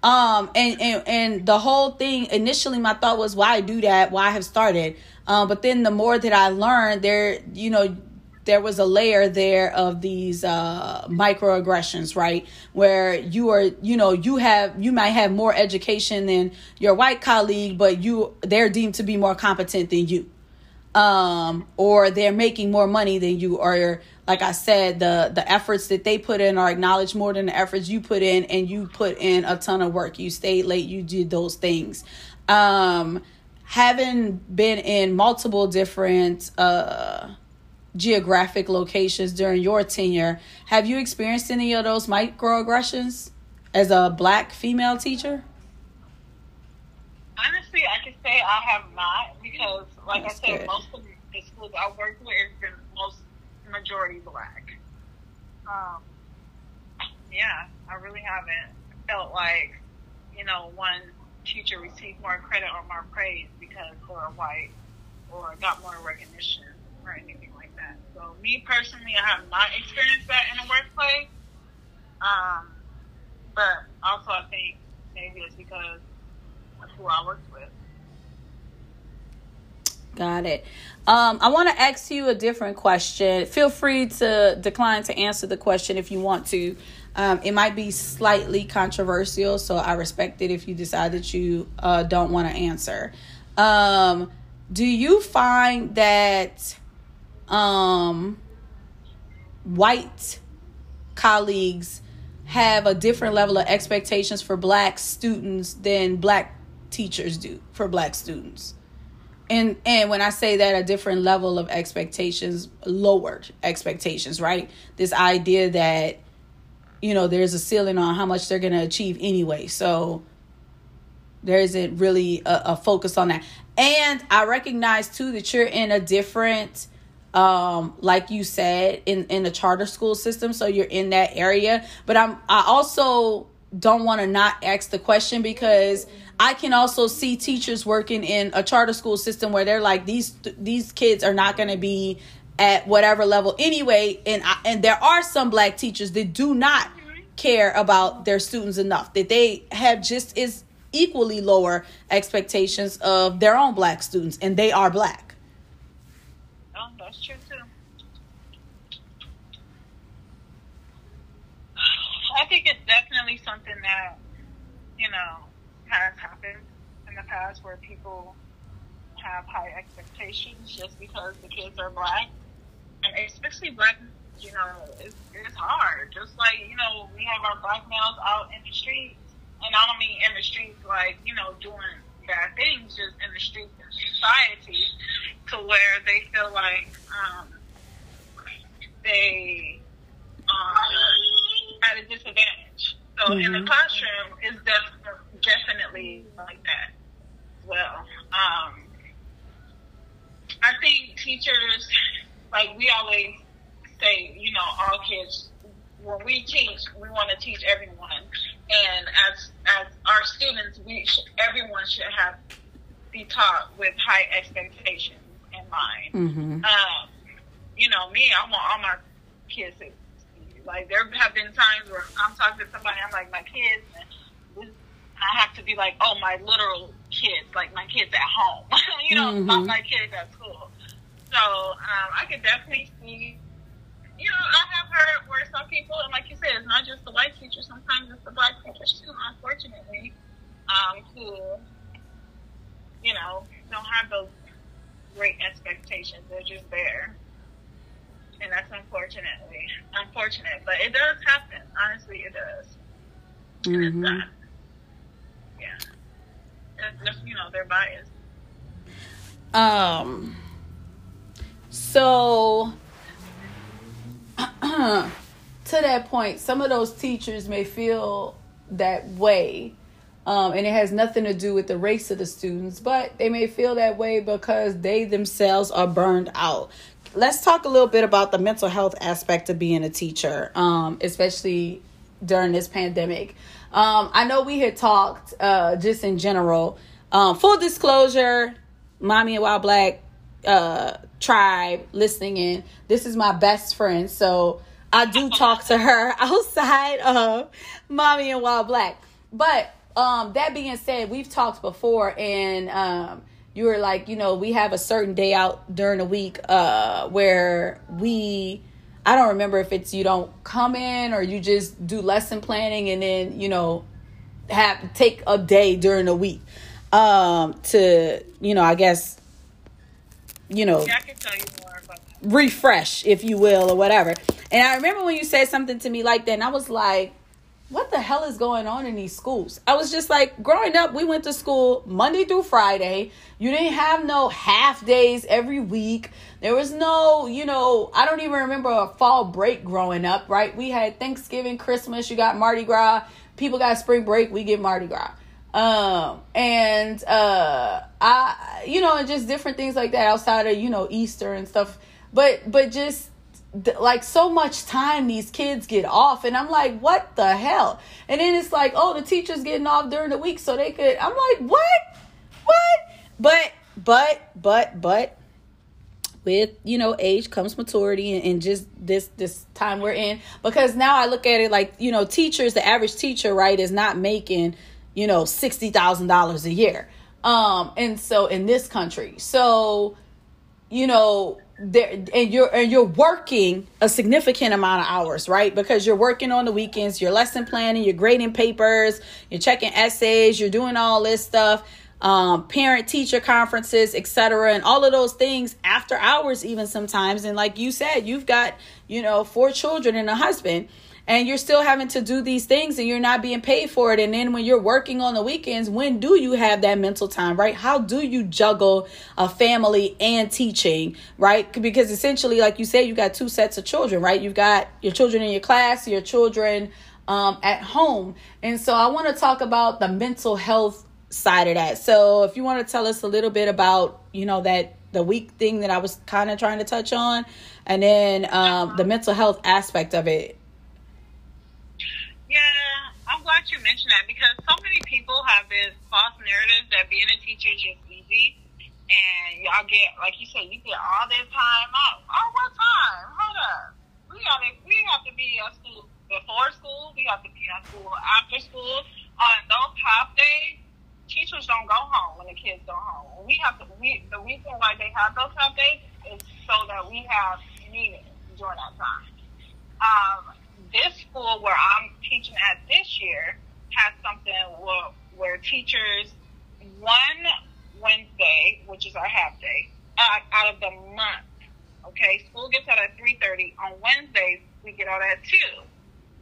um and and, and the whole thing initially my thought was why do that? Why I have started? Um but then the more that i learned there you know there was a layer there of these uh microaggressions right? Where you are you know you have you might have more education than your white colleague but you they're deemed to be more competent than you. Um or they're making more money than you or like i said the the efforts that they put in are acknowledged more than the efforts you put in and you put in a ton of work. You stayed late you did those things. Um having been in multiple different uh geographic locations during your tenure have you experienced any of those microaggressions as a black female teacher? Honestly, I can say I have not because, like That's I said, good. most of the schools I worked with has been majority black. Um, yeah, I really haven't felt like, you know, one teacher received more credit or more praise because they were white or got more recognition or anything like that. So, me personally, I have not experienced that in the workplace. Um, but also, I think maybe it's because of who I worked with. Got it. Um, I want to ask you a different question. Feel free to decline to answer the question if you want to. Um, it might be slightly controversial, so I respect it if you decide that you uh, don't want to answer. Um, do you find that um, white colleagues have a different level of expectations for black students than black teachers do for black students? And and when i say that a different level of expectations lowered expectations right? This idea that you know there's a ceiling on how much they're going to achieve anyway. So there isn't really a, a focus on that. And i recognize too that you're in a different um like you said in in the charter school system so you're in that area. But i'm i also don't want to not ask the question because i can also see teachers working in a charter school system where they're like these these kids are not going to be at whatever level anyway and I, and there are some black teachers that do not care about their students enough that they have just as equally lower expectations of their own black students and they are black Oh, that's true too. I think it's definitely something that, you know, has happened in the past where people have high expectations just because the kids are black. And especially black, you know, it's, it's hard. Just like, you know, we have our black males out in the streets. And I don't mean in the streets like, you know, doing bad things, just in the streets of society to where they feel like um, they um, at a disadvantage. So in the classroom, it's def- definitely like that well. Um, I think teachers, like we always say, you know, all kids, when we teach, we want to teach everyone. And as as our students, we should, everyone should have be taught with high expectations in mind. mm-hmm. Um, you know, me, I want all my kids to like. There have been times where I'm talking to somebody, I'm like, my kids, I have to be like, oh, my literal kids, like my kids at home. <laughs> you know, not Mhm. my kids at school. So um, I could definitely see. You know, I have heard where some people, and like you said, it's not just the white teachers. Sometimes it's the black teachers too. Unfortunately, um, who you know don't have those great expectations. They're just there. And that's unfortunately unfortunate. But it does happen. Honestly it does. And it's Mhm. sad. Yeah. You know, they're biased. Um. So, <clears throat> to that point, some of those teachers may feel that way, um, and it has nothing to do with the race of the students, but they may feel that way because they themselves are burned out. Let's talk a little bit about the mental health aspect of being a teacher, um, especially during this pandemic. Um, I know we had talked uh, just in general. Um, full disclosure, Mommying While Black uh tribe listening in this is my best friend so i do <laughs> talk to her <laughs> outside of Mommying While Black but um that being said we've talked before and um you were like you know we have a certain day out during the week uh where we i don't remember if it's you don't come in or you just do lesson planning and then you know have take a day during the week um to you know i guess you know Yeah, I can tell you refresh, if you will, or whatever. And I remember when you said something to me like that, and I was like, what the hell is going on in these schools? I was just like, growing up, we went to school Monday through Friday. You didn't have no half days every week. There was no, you know, I don't even remember a fall break growing up, right? We had Thanksgiving, Christmas, you got Mardi Gras, people got spring break, we get Mardi Gras. Um and uh i you know and just different things like that outside of you know easter and stuff. But but just like so much time these kids get off and i'm like what the hell? And then it's like oh the teacher's getting off during the week so they could i'm like what? What? But but but but with you know age comes maturity and, and just this this time we're in. Because now i look at it like you know teachers the average teacher right is not making you know sixty thousand dollars a year. Um and so in this country. So you know there and you're and you're working a significant amount of hours right? Because you're working on the weekends you're lesson planning you're grading papers you're checking essays you're doing all this stuff um, parent teacher conferences etc and all of those things after hours even sometimes. And like you said you've got you know four children and a husband and you're still having to do these things and you're not being paid for it. And then when you're working on the weekends when do you have that mental time right? How do you juggle a family and teaching right? Because essentially like you said you got two sets of children right? You've got your children in your class your children um, at home. And so i want to talk about the mental health side of that so if you want to tell us a little bit about you know that the week thing that I was kind of trying to touch on, and then um, the mental health aspect of it. Yeah, I'm glad you mentioned that because so many people have this false narrative that being a teacher is just easy. And y'all get, like you said, you get all this time off. Oh, what time? Hold up. We gotta, we have to be at school before school. We have to be at school after school. On those half days, teachers don't go home when the kids go home. We have to. We the reason why they have those half days is so that we have meetings during that time. Um, this school where I'm teaching at this year has something where, where teachers one Wednesday, which is our half day, out, out of the month. Okay, school gets out at three thirty. On Wednesdays, we get out at two.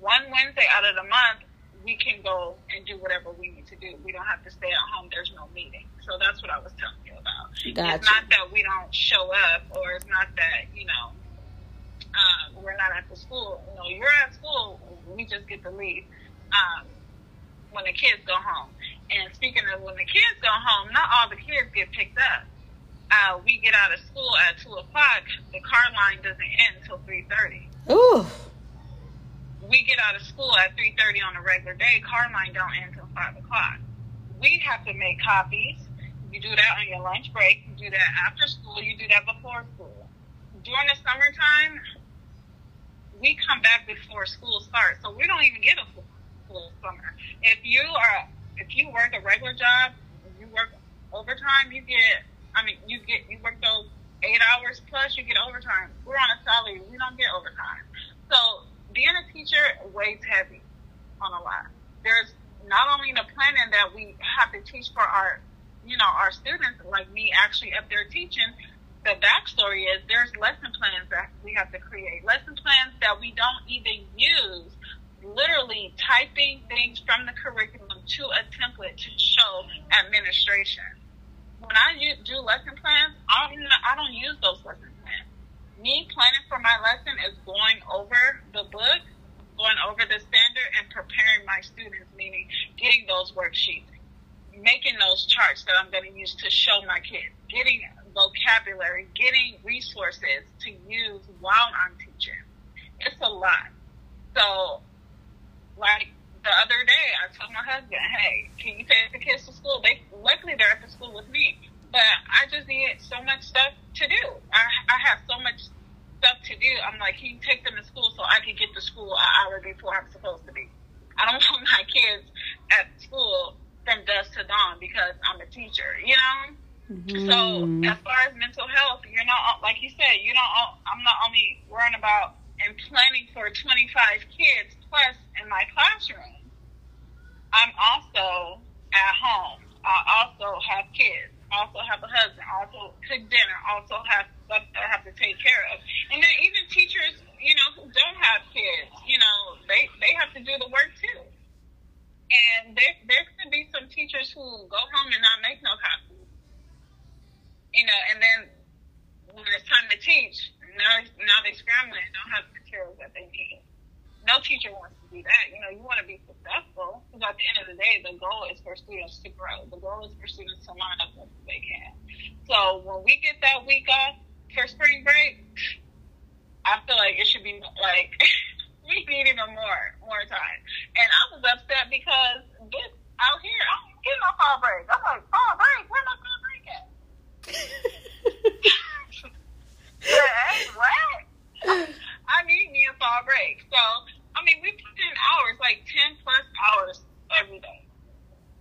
One Wednesday out of the month, we can go and do whatever we need to do. We don't have to stay at home. There's no meeting. So that's what I was telling you about. Gotcha. It's not that we don't show up, or it's not that you know um, we're not at the school. You know, you're at school. We just get to leave um, when the kids go home. And speaking of when the kids go home, not all the kids get picked up. Uh, we get out of school at two o'clock. The car line doesn't end until three thirty. Ooh, We get out of school at three thirty on a regular day. Car line don't end until five o'clock. We have to make copies. You do that on your lunch break. You do that after school. You do that before school. During the summertime, we come back before school starts, so we don't even get a full, full summer. If you are, if you work a regular job, you work overtime, you get. I mean, you get you work those eight hours plus, you get overtime. We're on a salary, we don't get overtime. So being a teacher weighs heavy on a lot. There's not only the planning that we have to teach for our, you know, our students, like me actually up there teaching, the backstory is there's lesson plans that we have to create. Lesson plans that we don't even use. Literally typing things from the curriculum to a template to show administration. When I do lesson plans, I don't, I don't use those lesson. Me planning for my lesson is going over the book, going over the standard, and preparing my students, meaning getting those worksheets, making those charts that I'm going to use to show my kids, getting vocabulary, getting resources to use while I'm teaching. It's a lot. So, like the other day, I told my husband, "Hey, can you take the kids to school?" They luckily they're at the school with me, but I just need so much stuff to do. I I have so much stuff to do. I'm like, can you take them to school so I can get to school an hour before I'm supposed to be? I don't <laughs> want my kids at school from dusk to dawn because I'm a teacher, you know. So mm-hmm. as far as mental health, you're not like you said. You don't. I'm not only worrying about and planning for 25 kids plus in my classroom. I'm also at home. I also have kids. Also have a husband. Also cook dinner. Also have stuff that I have to take care of. And then even teachers, you know, who don't have kids, you know, they they have to do the work too. And there there could be some teachers who go home and not make no copies you know, and then when it's time to teach, now now they scrambling and don't have the materials that they need. No teacher wants do that. You know, you want to be successful because at the end of the day, the goal is for students to grow. The goal is for students to line up what they can. So when we get that week off for spring break, I feel like it should be like <laughs> we need even more more time. And I was upset because this out here, I'm getting no fall break. I'm like, fall break? Where my fall break at? <laughs> <laughs> Hey, what? I need me a fall break. So, I mean, we put in hours, like 10 plus hours every day.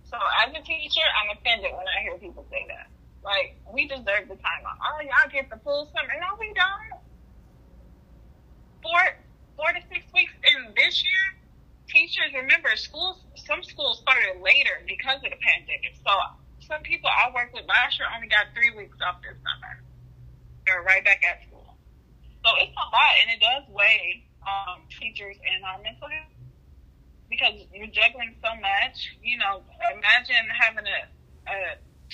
So, as a teacher, I'm offended when I hear people say that. Like, we deserve the time off. Oh, y'all get the full summer. No, we don't. Four, four to six weeks in this year, teachers, remember, schools, some schools started later because of the pandemic. So, some people I worked with last year only got three weeks off this summer. They're right back at school. So it's a lot, and it does weigh um, teachers and our mental health because you're juggling so much. You know, imagine having a, a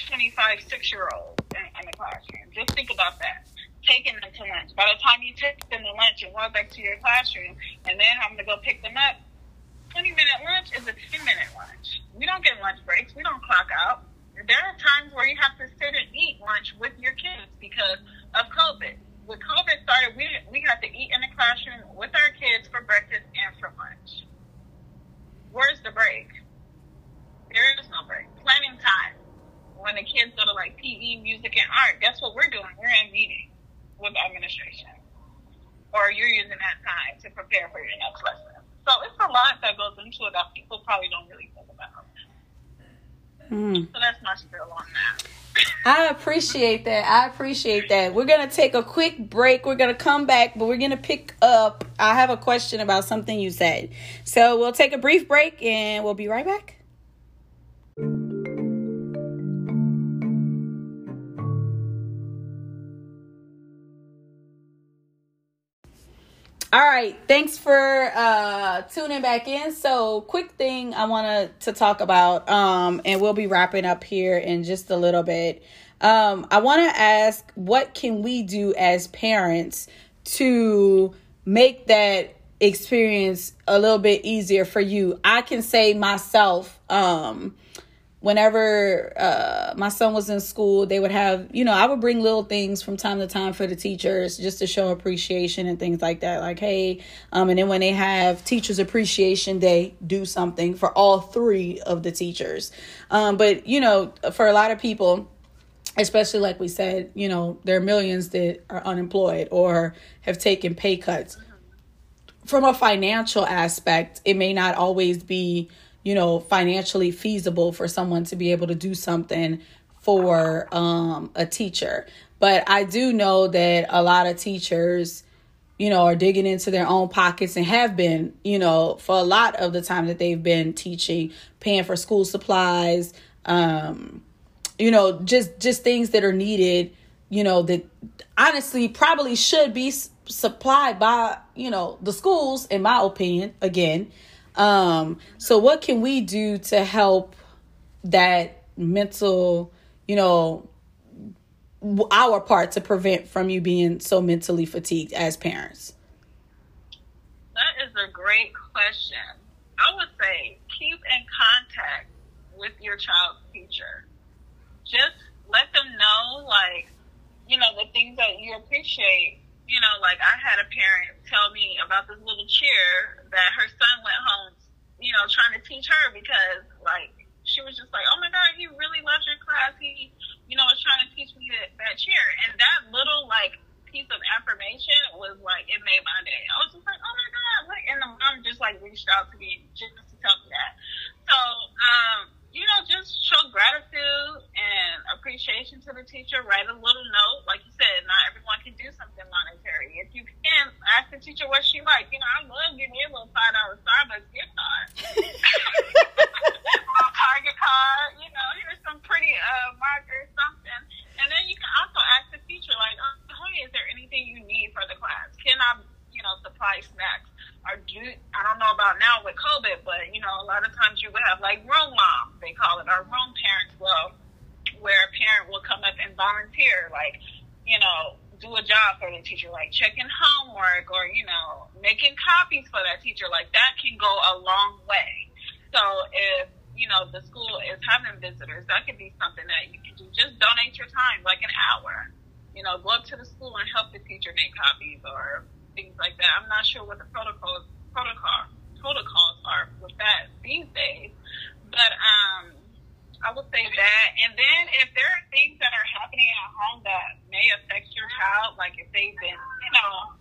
25 six year old in, in the classroom. Just think about that. Taking them to lunch. By the time you take them to lunch and walk back to your classroom, and then having to go pick them up, 20 minute lunch is a 10 minute lunch. We don't get lunch breaks. We don't clock out. there are times where you have to sit and eat lunch with your kids because of COVID. When COVID started, we we had to eat in the classroom with our kids for breakfast and for lunch. Where's the break? There is no break. Planning time. When the kids go to like PE, music, and art, guess what we're doing? We're in meeting with administration. Or you're using that time to prepare for your next lesson. So it's a lot that goes into it that people probably don't really think about. Mm. So that's my spiel on that. I appreciate that. I appreciate that. We're going to take a quick break. We're going to come back, but we're going to pick up. I have a question about something you said. So we'll take a brief break and we'll be right back. All right, thanks for uh tuning back in. So, quick thing I wanted to talk about um and we'll be wrapping up here in just a little bit. Um I want to ask what can we do as parents to make that experience a little bit easier for you? I can say myself um whenever uh, my son was in school, they would have, you know, I would bring little things from time to time for the teachers just to show appreciation and things like that. Like, hey, um, and then when they have Teachers Appreciation Day, do something for all three of the teachers. Um, but, you know, for a lot of people, especially like we said, you know, there are millions that are unemployed or have taken pay cuts. From a financial aspect, it may not always be you know, financially feasible for someone to be able to do something for um, a teacher. But I do know that a lot of teachers, you know, are digging into their own pockets and have been, you know, for a lot of the time that they've been teaching, paying for school supplies, um, you know, just just things that are needed, you know, that honestly probably should be supplied by, you know, the schools in my opinion, again. Um, so what can we do to help that mental, you know, our part to prevent from you being so mentally fatigued as parents? That is a great question. I would say keep in contact with your child's teacher. Just let them know, like, you know, the things that you appreciate. You know, like I had a parent tell me about this little chair that her son went home, you know, trying to teach her because, like, she was just like, oh my God, he really loves your class. He, you know, was trying to teach me that, that chair. And that little, like, piece of information was like, it made my day. I was just like, oh my God. Like, and the mom just, like, reached out to me just to tell me that. So, um, you know, just show gratitude and appreciation to the teacher. Write a little note. Like you said, not everyone can do something monetary. If you can, ask the teacher what she likes. You know, I love giving you a little $5 Starbucks gift card. <laughs> <laughs> a Target card. You know, here's some pretty uh, markers, something. And then you can also ask the teacher, like, oh, hey, is there anything you need for the class? Can I, you know, supply snacks? Or do I don't know about now with COVID, but you know, a lot of times you would have like room moms, they call it, or room parents. Well, where a parent will come up and volunteer, like, you know, do a job for the teacher, like checking homework or you know, making copies for that teacher. Like that can go a long way. So if you know the school is having visitors, that could be something that you can do. Just donate your time, like an hour. You know, go up to the school and help the teacher make copies or things like that. I'm not sure what the protocols protocol protocols are with that these days, but um, I would say that. And then if there are things that are happening at home that may affect your child, like if they've been, you know,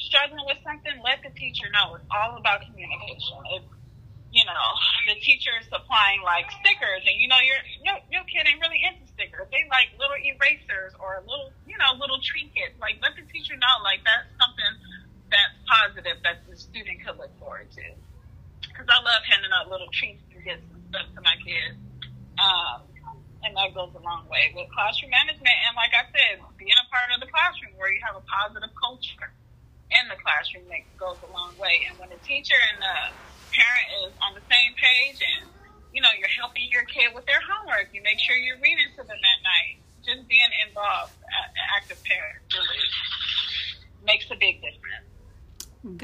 struggling with something, let the teacher know. It's all about communication. If you know the teacher is supplying like stickers, and you know your your, your kid ain't really into stickers. They like little erasers or little you know little trinkets. Like let the teacher know like that's something that's positive that the student could look forward to. Because I love handing out little treats and gifts and stuff to my kids. Um, and that goes a long way with classroom management. And like I said, being a part of the classroom where you have a positive culture in the classroom that goes a long way. And when the teacher and the parent is on the same page and, you know, you're helping your kid with their homework, you make sure you're reading to them at night. Just being involved,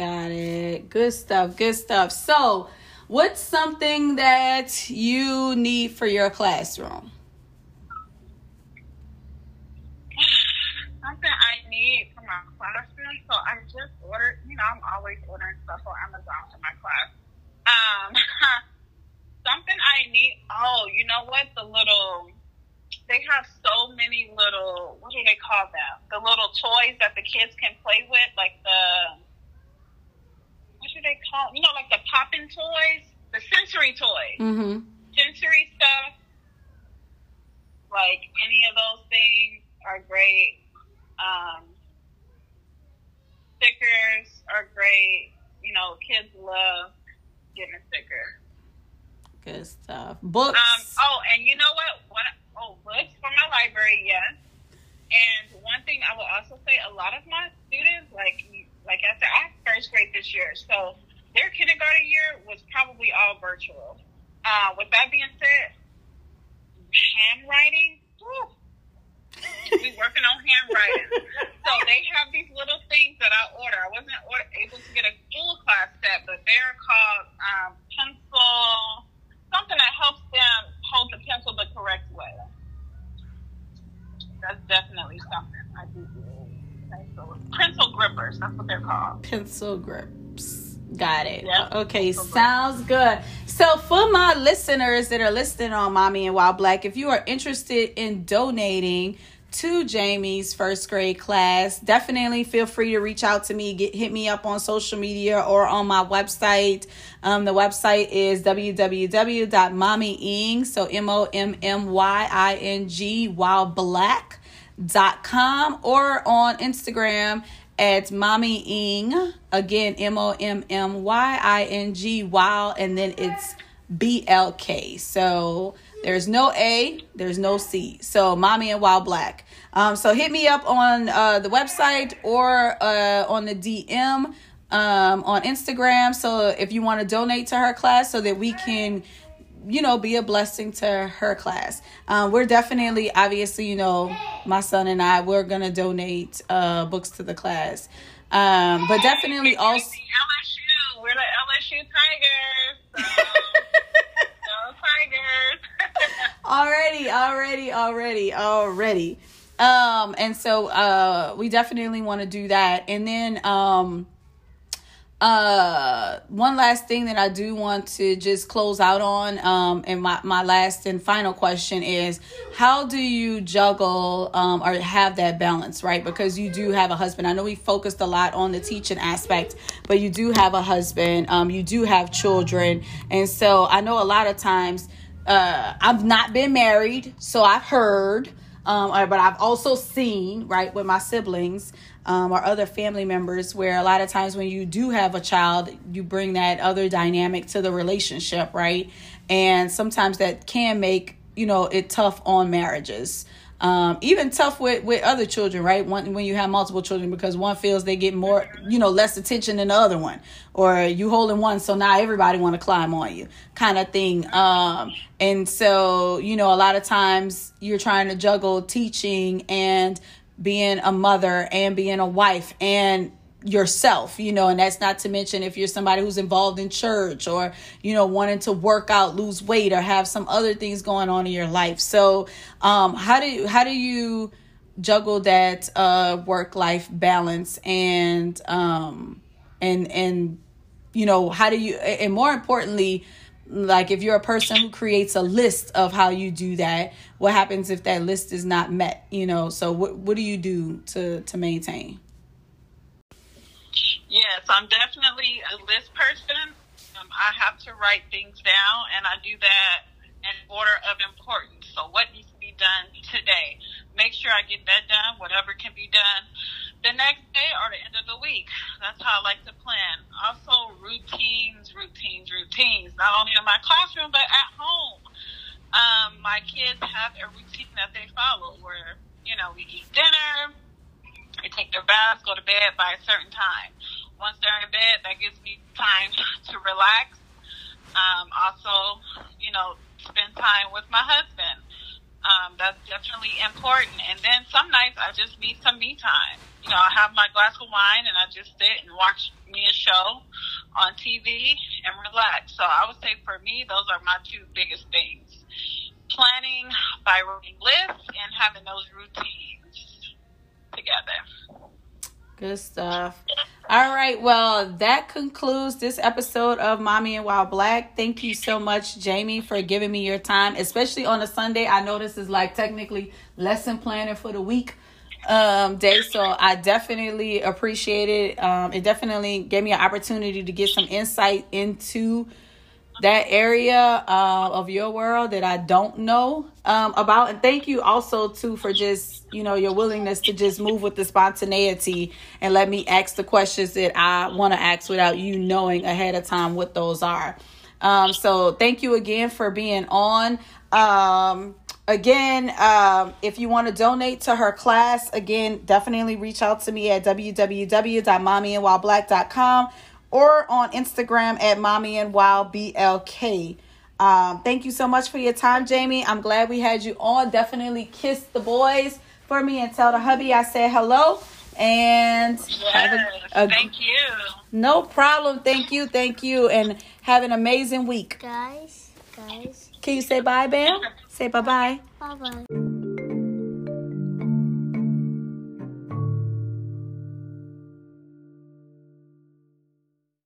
Got it. Good stuff. Good stuff. So, what's something that you need for your classroom? Something I need for my classroom. So I just ordered. You know, I'm always ordering stuff on Amazon for my class. Um, <laughs> something I need. Oh, you know what? The little they have so many little what do they call them? The little toys that the kids can play with, like the do they call? You know, like the popping toys, the sensory toys Mm-hmm. sensory stuff, like any of those things are great. Um, stickers are great. You know, kids love getting a sticker. Good stuff. Books. Um, oh, and you know what? What? Oh, books for my library, yes. And one thing I will also say, a lot of my students, like like I said, I first grade this year, so their kindergarten year was probably all virtual. Uh, with that being said, handwriting, whew, we working on handwriting. so they have these little things that I order. I wasn't order, able to get a full class set, but they're called um, pencil, something that helps them hold the pencil the correct way. That's definitely something. Pencil, grippers, that's what they're called. pencil grips. Got it. Yeah. Okay, Pencil grips. sounds good. So, for my listeners that are listening on Mommying While Black, if you are interested in donating to Jamie's first grade class, definitely feel free to reach out to me. Get hit me up on social media or on my website. Um, the website is www.mommying, so M O M M Y I N G, While Black dot com or on Instagram at mommy ing. Again M O M M Y I N G wow and then it's B L K. So there's no A there's no C. So mommying while black. Um so hit me up on uh the website or uh on the DM um on Instagram. So if you want to donate to her class so that we can you know, be a blessing to her class. Um, we're definitely, obviously, you know, my son and I, we're gonna donate uh, books to the class. Um, but definitely also. LSU, we're the LSU Tigers. So, <laughs> go Tigers. <laughs> already already already already um and so uh we definitely want to do that and then um uh one last thing that i do want to just close out on um and my my last and final question is how do you juggle um or have that balance right? Because you do have a husband. I know we focused a lot on the teaching aspect but you do have a husband um you do have children. And so i know a lot of times uh i've not been married so i've heard um, but I've also seen right with my siblings um, or other family members where a lot of times when you do have a child, you bring that other dynamic to the relationship, right? And sometimes that can make you know it tough on marriages. Um, even tough with with other children, right? One, when you have multiple children, because one feels they get more, you know, less attention than the other one, or you holding one, so now everybody want to climb on you, kind of thing. Um, and so, you know, a lot of times you're trying to juggle teaching and being a mother and being a wife and yourself, you know, and that's not to mention if you're somebody who's involved in church or, you know, wanting to work out, lose weight or have some other things going on in your life. So, um, how do you, how do you juggle that, uh, work life balance and, um, and, and, you know, how do you, and more importantly, like if you're a person who creates a list of how you do that, what happens if that list is not met, you know? So what, what do you do to, to maintain? Yes, I'm definitely a list person. Um, I have to write things down, and I do that in order of importance. So, what needs to be done today? Make sure I get that done, whatever can be done the next day or the end of the week. That's how I like to plan. Also, routines, routines, routines, not only in my classroom, but at home. Um, my kids have a routine that they follow where, you know, we eat dinner, they take their baths, go to bed by a certain time. Once they're in bed, that gives me time <laughs> to relax. Um, also, you know, spend time with my husband. Um, that's definitely important. And then some nights I just need some me time. You know, I have my glass of wine and I just sit and watch me a show on TV and relax. So I would say for me, those are my two biggest things. Planning by writing lists and having those routines together. Good stuff. All right. Well, that concludes this episode of Mommying While Black. Thank you so much, Jamie, for giving me your time, especially on a Sunday. I know this is like technically lesson planning for the week um day so i definitely appreciate it um it definitely gave me an opportunity to get some insight into that area uh, of your world that I don't know um, about. And thank you also too for just you know your willingness to just move with the spontaneity and let me ask the questions that I want to ask without you knowing ahead of time what those are. Um, so thank you again for being on. Um, again, um, if you want to donate to her class, again, definitely reach out to me at www.mommyingwhileblack.com or on Instagram at mommying while blk. Um, thank you so much for your time, Jamie. I'm glad we had you on. Definitely kiss the boys for me and tell the hubby I said hello. And have Yes, a, a thank you. no problem. Thank you, thank you, and have an amazing week. Guys, guys, Can you say bye, Bam? Say bye bye. bye bye.